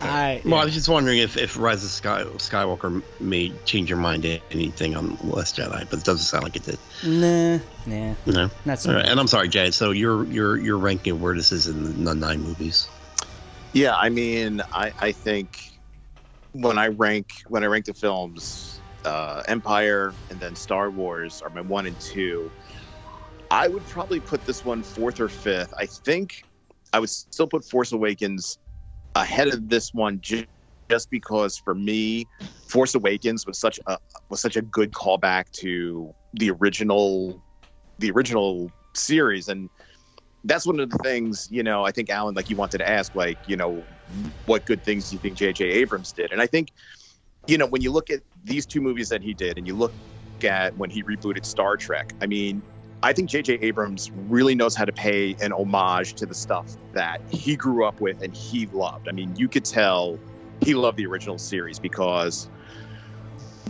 I Well, I was just wondering if, if Rise of Sky, Skywalker may change your mind to anything on Last Jedi, but it doesn't sound like it did. nah, nah, No. not so All right. And I'm sorry, Jay. So you're you're you're ranking where this is in the nine movies. Yeah, I mean, I, I think when I rank when I rank the films, uh, Empire and then Star Wars are my one and two. I would probably put this one fourth or fifth. I think I would still put Force Awakens ahead of this one ju- just because for me, Force Awakens was such a was such a good callback to the original the original series. And that's one of the things you know i think alan like you wanted to ask like you know what good things do you think jj abrams did? And i think you know when you look at these two movies that he did and you look at when he rebooted star trek i mean i think jj abrams really knows how to pay an homage to the stuff that he grew up with and he loved i mean you could tell he loved the original series because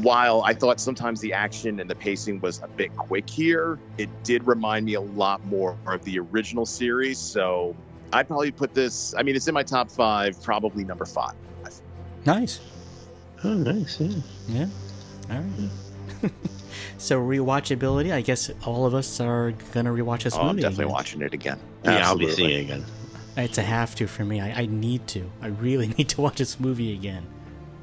while I thought sometimes the action and the pacing was a bit quick here, it did remind me a lot more of the original series. So I'd probably put this, I mean, it's in my top five, probably number five. Nice. Oh, nice. Yeah. Yeah. All right. so rewatchability. I guess all of us are gonna rewatch this Oh, I'm movie. definitely again. watching it again. Yeah, I'll be seeing it again. It's a have to for me. I, I need to. I really need to watch this movie again.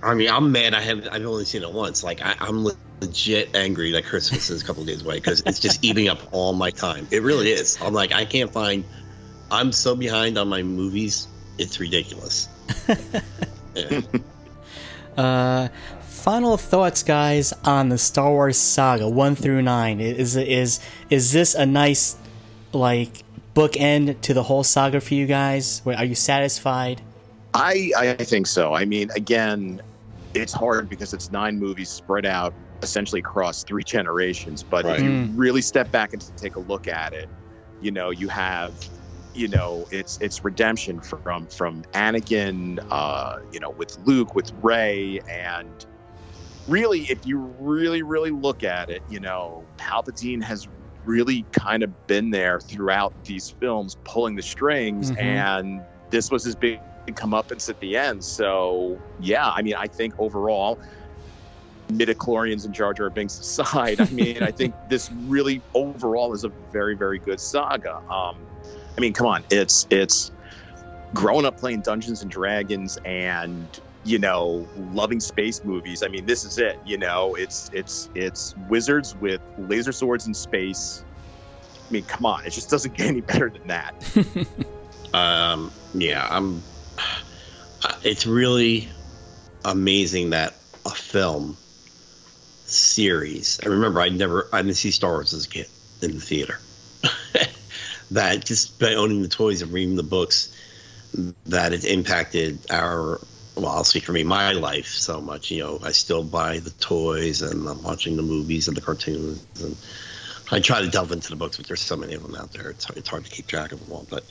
I mean, I'm mad. I have I've only seen it once. Like I, I'm legit angry that Christmas is a couple days away because it's just eating up all my time. It really is. I'm like I can't find. I'm so behind on my movies. It's ridiculous. Yeah. Uh, final thoughts, guys, on the Star Wars saga one through nine. Is is is this a nice like bookend to the whole saga for you guys? Are you satisfied? I, I think so. I mean, again, it's hard because it's nine movies spread out essentially across three generations. But Right. if you Mm. really step back and take a look at it, you know, you have, you know, it's it's redemption from from Anakin, uh, you know, with Luke, with Rey, and really, if you really really look at it, you know, Palpatine has really kind of been there throughout these films, pulling the strings, Mhm. and this was his big comeuppance at the end. So yeah, I mean, I think overall, midichlorians and Jar Jar Binks aside, I mean, I think this really overall is a very very good saga. Um, I mean, come on, it's it's growing up playing Dungeons and Dragons and you know loving space movies. I mean, this is it. You know, it's it's it's wizards with laser swords in space. I mean, come on, it just doesn't get any better than that. Um, yeah, I'm. It's really amazing that a film series. I remember I never I didn't see Star Wars as a kid in the theater. that just by owning the toys and reading the books, that it impacted our. Well, I'll speak for me, my life so much. You know, I still buy the toys and I'm watching the movies and the cartoons and. I try to delve into the books, but there's so many of them out there. It's it's hard to keep track of them all. But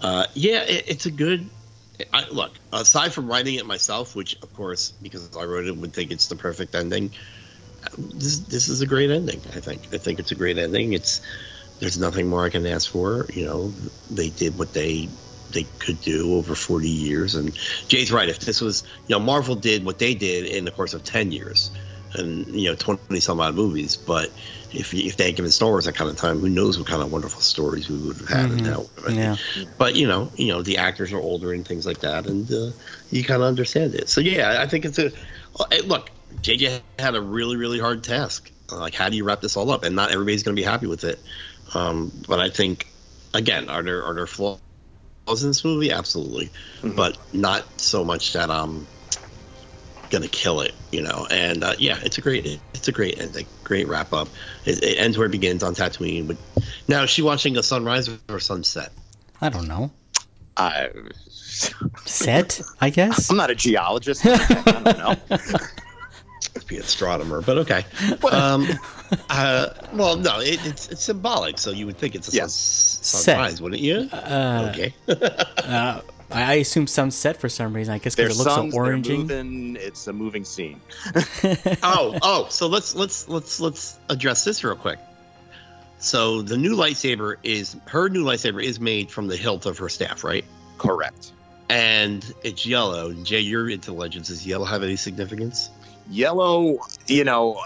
uh, yeah, it, it's a good. I, look, aside from writing it myself, which of course, because I wrote it, would think it's the perfect ending. This this is a great ending. I think. I think it's a great ending. It's there's nothing more I can ask for. You know, they did what they they could do over 40 years. And Jay's right. If this was, you know, Marvel did what they did in the course of 10 years, and you know, 20 some odd movies, but if, if they had given Star Wars that kind of time, who knows what kind of wonderful stories we would have had Mhm. now. Yeah. But you know, you know, the actors are older and things like that, and uh, you kind of understand it. So yeah, I think it's a look. JJ had a really, really hard task. Like, how do you wrap this all up? And not everybody's going to be happy with it. Um, but I think, again, are there are there flaws in this movie? Absolutely, but not so much that I'm going to kill it. You know, and uh, yeah, it's a great it's a great ending, great wrap up. It, it ends where it begins on Tatooine. But now, is she watching a sunrise or sunset? I don't know. I, Set, I guess. I'm not a geologist. I don't know. be astronomer, but okay. Um, uh, well, no, it, it's it's symbolic, so you would think it's a Yes. sun, sunrise, wouldn't you? Uh, okay. uh, I I assume sunset for some reason. I guess because it looks suns, so they're orangey. moving. It's a moving scene. oh, oh, so let's let's let's let's address this real quick. So the new lightsaber is her new lightsaber is made from the hilt of her staff, right? Correct. And it's yellow. Jay, you're into legends. Does yellow have any significance? Yellow, you know,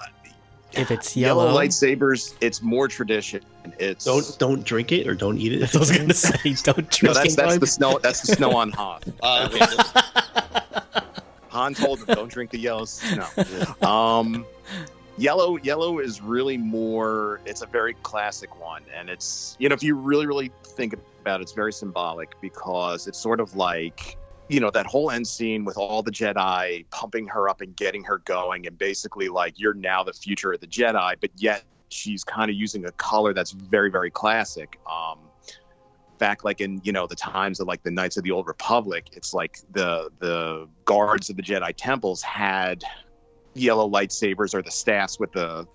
If it's yellow, yellow, lightsabers, it's more tradition. It's Don't don't drink it or don't eat it. That's I was gonna say. Don't No, drink that's it. that's the snow. That's the snow on Han. Uh, okay. Han told him, "Don't drink the yellow snow." Um, yellow, yellow is really more. It's a very classic one, and it's you know if you really really think about it, it's very symbolic because it's sort of like you know that whole end scene with all the Jedi pumping her up and getting her going, and basically like you're now the future of the Jedi, but yet she's kind of using a color that's very very classic. Um, back like in you know the times of like the knights of the old republic it's like the the guards of the jedi temples had yellow lightsabers or the staffs with the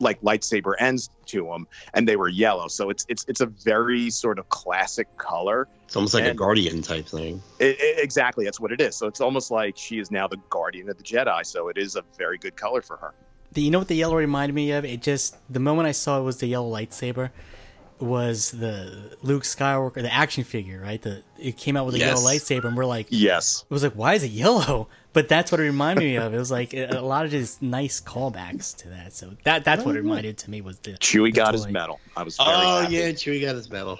like lightsaber ends to them and they were yellow so it's it's it's a very sort of classic color It's almost like a guardian type thing. it, it- exactly that's what it is so it's almost like she is now the guardian of the jedi so it is a very good color for her The- You know what the yellow reminded me of? It just the moment I saw it was the yellow lightsaber was the Luke Skywalker, the action figure, right? The it came out with a Yes. yellow lightsaber, and we're like, yes. it was like, why is it yellow? But that's what it reminded me of. It was like a, a lot of just nice callbacks to that. So that that's what it oh. reminded to me was the chewie the got his medal i was very Oh happy. yeah, Chewie got his medal.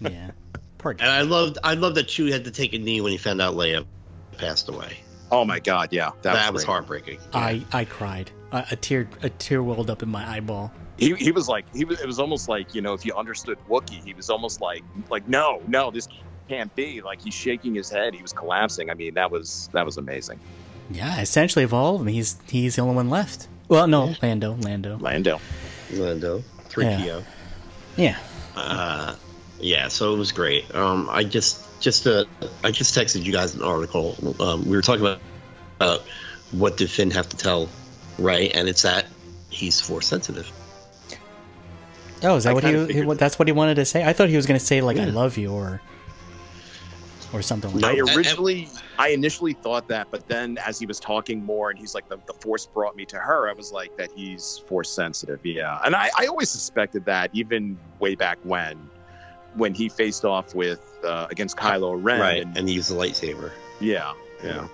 Yeah, poor And. I loved I loved that Chewie had to take a knee when he found out Leia passed away. oh my god yeah that, That, was, was great. heartbreaking. I I cried. A, a tear a tear welled up in my eyeball. he, he was like he was it was almost like you know if you understood Wookiee he was almost like like no no this can't be like he's shaking his head he was collapsing I mean that was that was amazing Yeah, essentially of all of them, he's he's the only one left. Well, no, Lando, Lando. Lando Lando, three Yeah. PO. Yeah, Uh, yeah, so it was great. Um, I just just uh, I just texted you guys an article. Um, we were talking about about what did Finn have to tell Rey, and it's that he's force sensitive. Oh, is that I what he, he? What, that's what he wanted to say. I thought he was going to say like "I love you" or or something like No. I that. and- originally I initially thought that but then as he was talking more and he's like the, the force brought me to her I was like that he's force sensitive yeah and I, I always suspected that even way back when when he faced off with uh, against Kylo Ren right, and, and he used the lightsaber. yeah yeah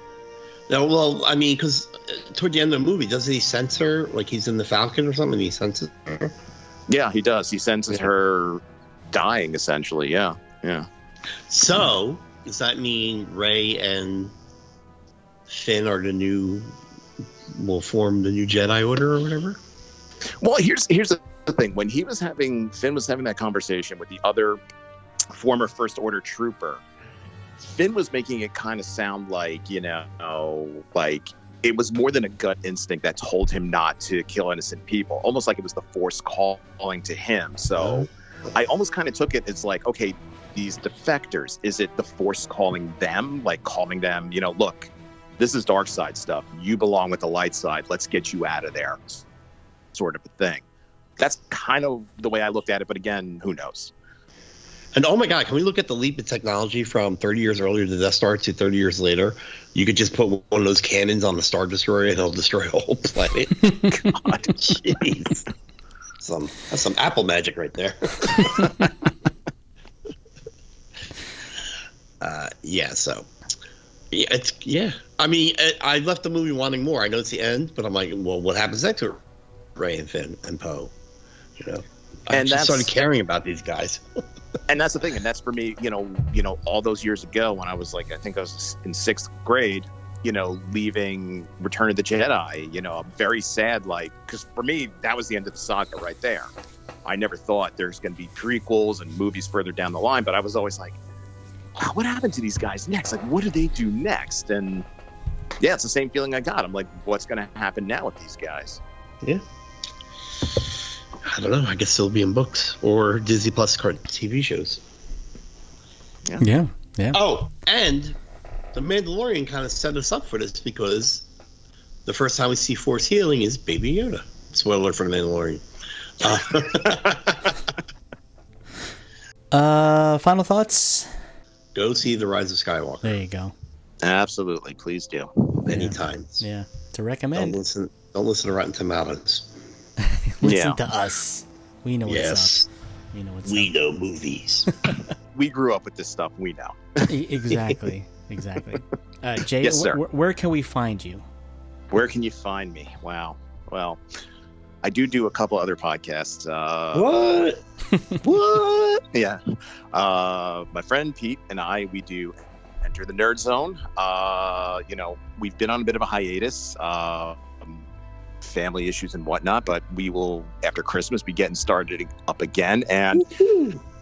No, well, I mean, because toward the end of the movie, doesn't he sense her? Like he's in the Falcon or something, and he senses her. yeah he does he senses Yeah. her dying essentially yeah yeah So does that mean Rey and Finn are the new? Will form the new Jedi Order or whatever? Well, here's here's the thing. When he was having Finn was having that conversation with the other former First Order trooper, Finn was making it kind of sound like you know, like it was more than a gut instinct that told him not to kill innocent people. Almost like it was the Force calling to him. So oh. I almost kind of took it as like, okay, these defectors, is it the Force calling them, like calling them, you know, look, this is dark side stuff. You belong with the light side. Let's get you out of there sort of a thing. That's kind of the way I looked at it, but again, who knows? And oh my God, can we look at the leap in technology from 30 years earlier, the Death Star, to 30 years later? You could just put one of those cannons on the Star Destroyer and it'll destroy a whole planet. God, jeez. Some that's some Apple magic right there. uh, yeah. So, yeah, it's yeah. I mean, I, I left the movie wanting more. I know it's the end, but I'm like, well, what happens next to Rey and Finn and Poe? You know, I And just started caring about these guys. And that's the thing, and that's for me, you know, you know, all those years ago when I was like, I think I was in sixth grade, you know, leaving Return of the Jedi. You know, I'm very sad. Like, because for me, that was the end of the saga right there. I never thought there's going to be prequels and movies further down the line, but I was always like, wow, what happened to these guys next? Like, what do they do next? And yeah, it's the same feeling I got. I'm like, what's going to happen now with these guys? Yeah. I don't know. I guess they'll be in books or Disney Plus card TV shows. Yeah, yeah. Oh, and the Mandalorian kind of set us up for this because the first time we see Force healing is Baby Yoda. Spoiler for the Mandalorian. Uh, Uh, final thoughts. Go see the Rise of Skywalker There you go. Absolutely, please do. anytime. Yeah, to recommend. Don't recommend. listen. Don't listen to Rotten Tomatoes. Listen Yeah. to us. We know what's yes, up. We know what's we up. know movies. We grew up with this stuff. We know. Exactly. Exactly. Uh, Jay, Yes, wh- wh- where can we find you? Where can you find me? Wow. Well, I do do a couple other podcasts. Uh, what? what? Yeah. Uh, my friend Pete and I, we do Enter the Nerd Zone. Uh, you know, we've been on a bit of a hiatus, uh, um, family issues and whatnot, but we will, after Christmas, be getting started up again. And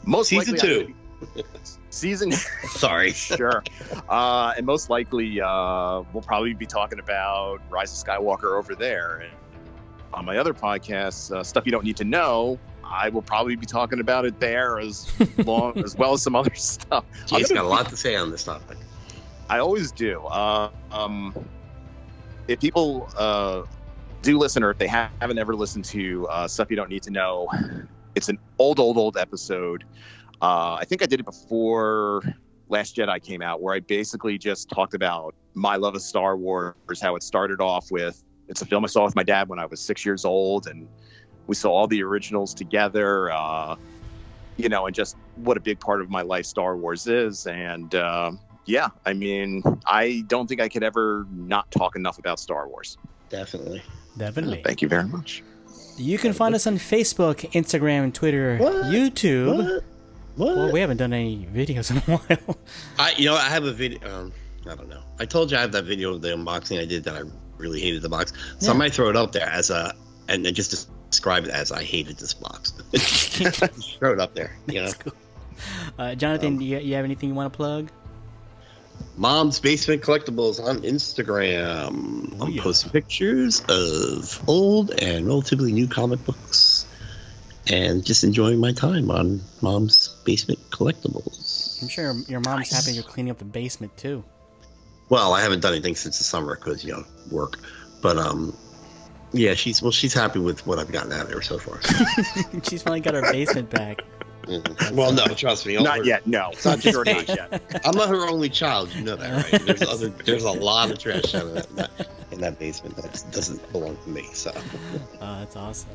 most Season two. be- Season Sorry. sure. Uh, and most likely, uh, we'll probably be talking about Rise of Skywalker over there. And on my other podcast, uh, stuff you don't need to know, I will probably be talking about it there as long as well as some other stuff. I'm got a lot to say on this topic. I always do. Uh, um, if people uh, do listen, or if they haven't ever listened to uh, stuff you don't need to know, it's an old, old, old episode. Uh, I think I did it before Last Jedi came out, where I basically just talked about my love of Star Wars, how it started off with. It's a film I saw with my dad when I was six years old, and we saw all the originals together. Uh, you know, and just what a big part of my life Star Wars is, and. um yeah, I mean, I don't think I could ever not talk enough about Star Wars. Definitely. Definitely. Thank you very much. You can find us on Facebook, Instagram, Twitter, What? YouTube. What? What? Well, we haven't done any videos in a while. I, you know, I have a video. Um, I don't know. I told you I have that video of the unboxing I did that I really hated the box. So Yeah. I might throw it up there as a, and then just describe it as I hated this box. throw it up there. You know, cool. Uh, Jonathan, do you, you have anything you want to plug? Mom's Basement Collectibles on Instagram. Oh, I'm yeah. posting pictures of old and relatively new comic books, and just enjoying my time on Mom's Basement Collectibles. I'm sure your mom's Nice. happy you're cleaning up the basement too. Well, I haven't done anything since the summer because you know work, but um, yeah, she's well, she's happy with what I've gotten out of her so far. She's finally got her basement back. Mhm. well, no, trust me, Not her- yet. No, not just sure not yet. I'm not her only child. You know that, right? There's other, there's a lot of trash out of that, that in that basement that doesn't belong to me. So Uh, that's awesome.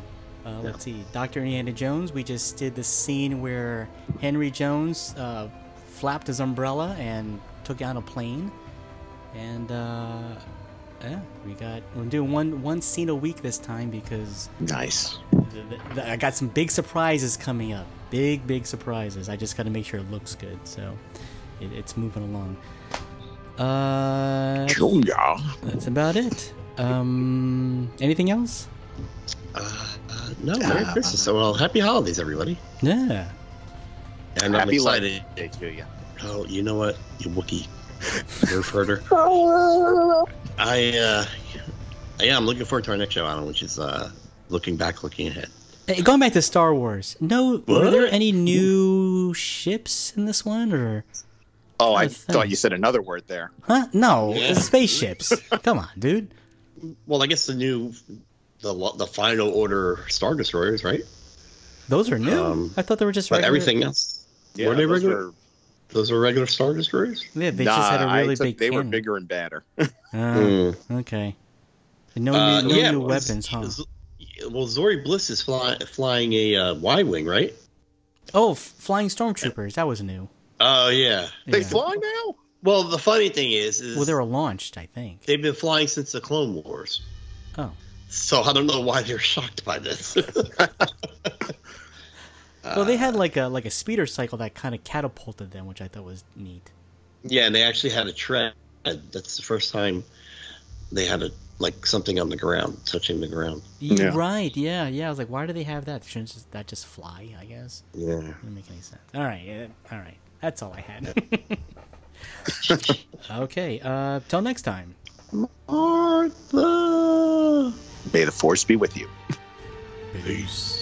Uh, let's see. Dr. Indiana Jones, we just did the scene where Henry Jones uh, flapped his umbrella and took down a plane. And uh, yeah, we got we're doing one one scene a week this time because Nice. the, the, the- I got some big surprises coming up. Big big surprises. I just got to make sure it looks good. So it, it's moving along. Uh, Junior. that's about it. Um, anything else? uh, uh, no, Merry Christmas. So, well, happy holidays, everybody. Yeah. And I'm Happy excited. Day to you. Oh, you know what, you Wookie, nerf herder. I uh, yeah, I'm looking forward to our next show, Alan, which is uh, looking back, looking ahead. Hey, going back to Star Wars, no, were there any new ships in this one, or Oh, I thought thanks. you said another word there. huh? No, Yeah. spaceships. Come on, dude. Well, I guess the new, the the final order star destroyers, right? Those are new. Um, I thought they were just But regular. everything else, Yeah, were they regular? were- Those are regular star destroyers. Yeah, they nah, just had a really took- big. They were bigger and badder. Ah, Okay. No, Uh, new, no yeah, new well, weapons, huh? Z- Well, Zorii Bliss is fly, flying a uh, Y wing, right? Oh, f- flying stormtroopers. That was new. Oh yeah. They Yeah. fly now? Well, the funny thing is, is Well, they were launched, I think. they've been flying since the Clone Wars. Oh. So I don't know why they're shocked by this. Well, they had like a like a speeder cycle that kind of catapulted them, which I thought was neat. yeah, and they actually had a tread Uh, that's the first time they had a like something on the ground, touching the ground. You're Yeah. right. Yeah, yeah. I was like, why do they have that? Shouldn't just, that just fly? I guess. Yeah. Doesn't make any sense. All right. Yeah, all right. That's all I had. okay. Uh, till next time. Martha. May the force be with you. Peace.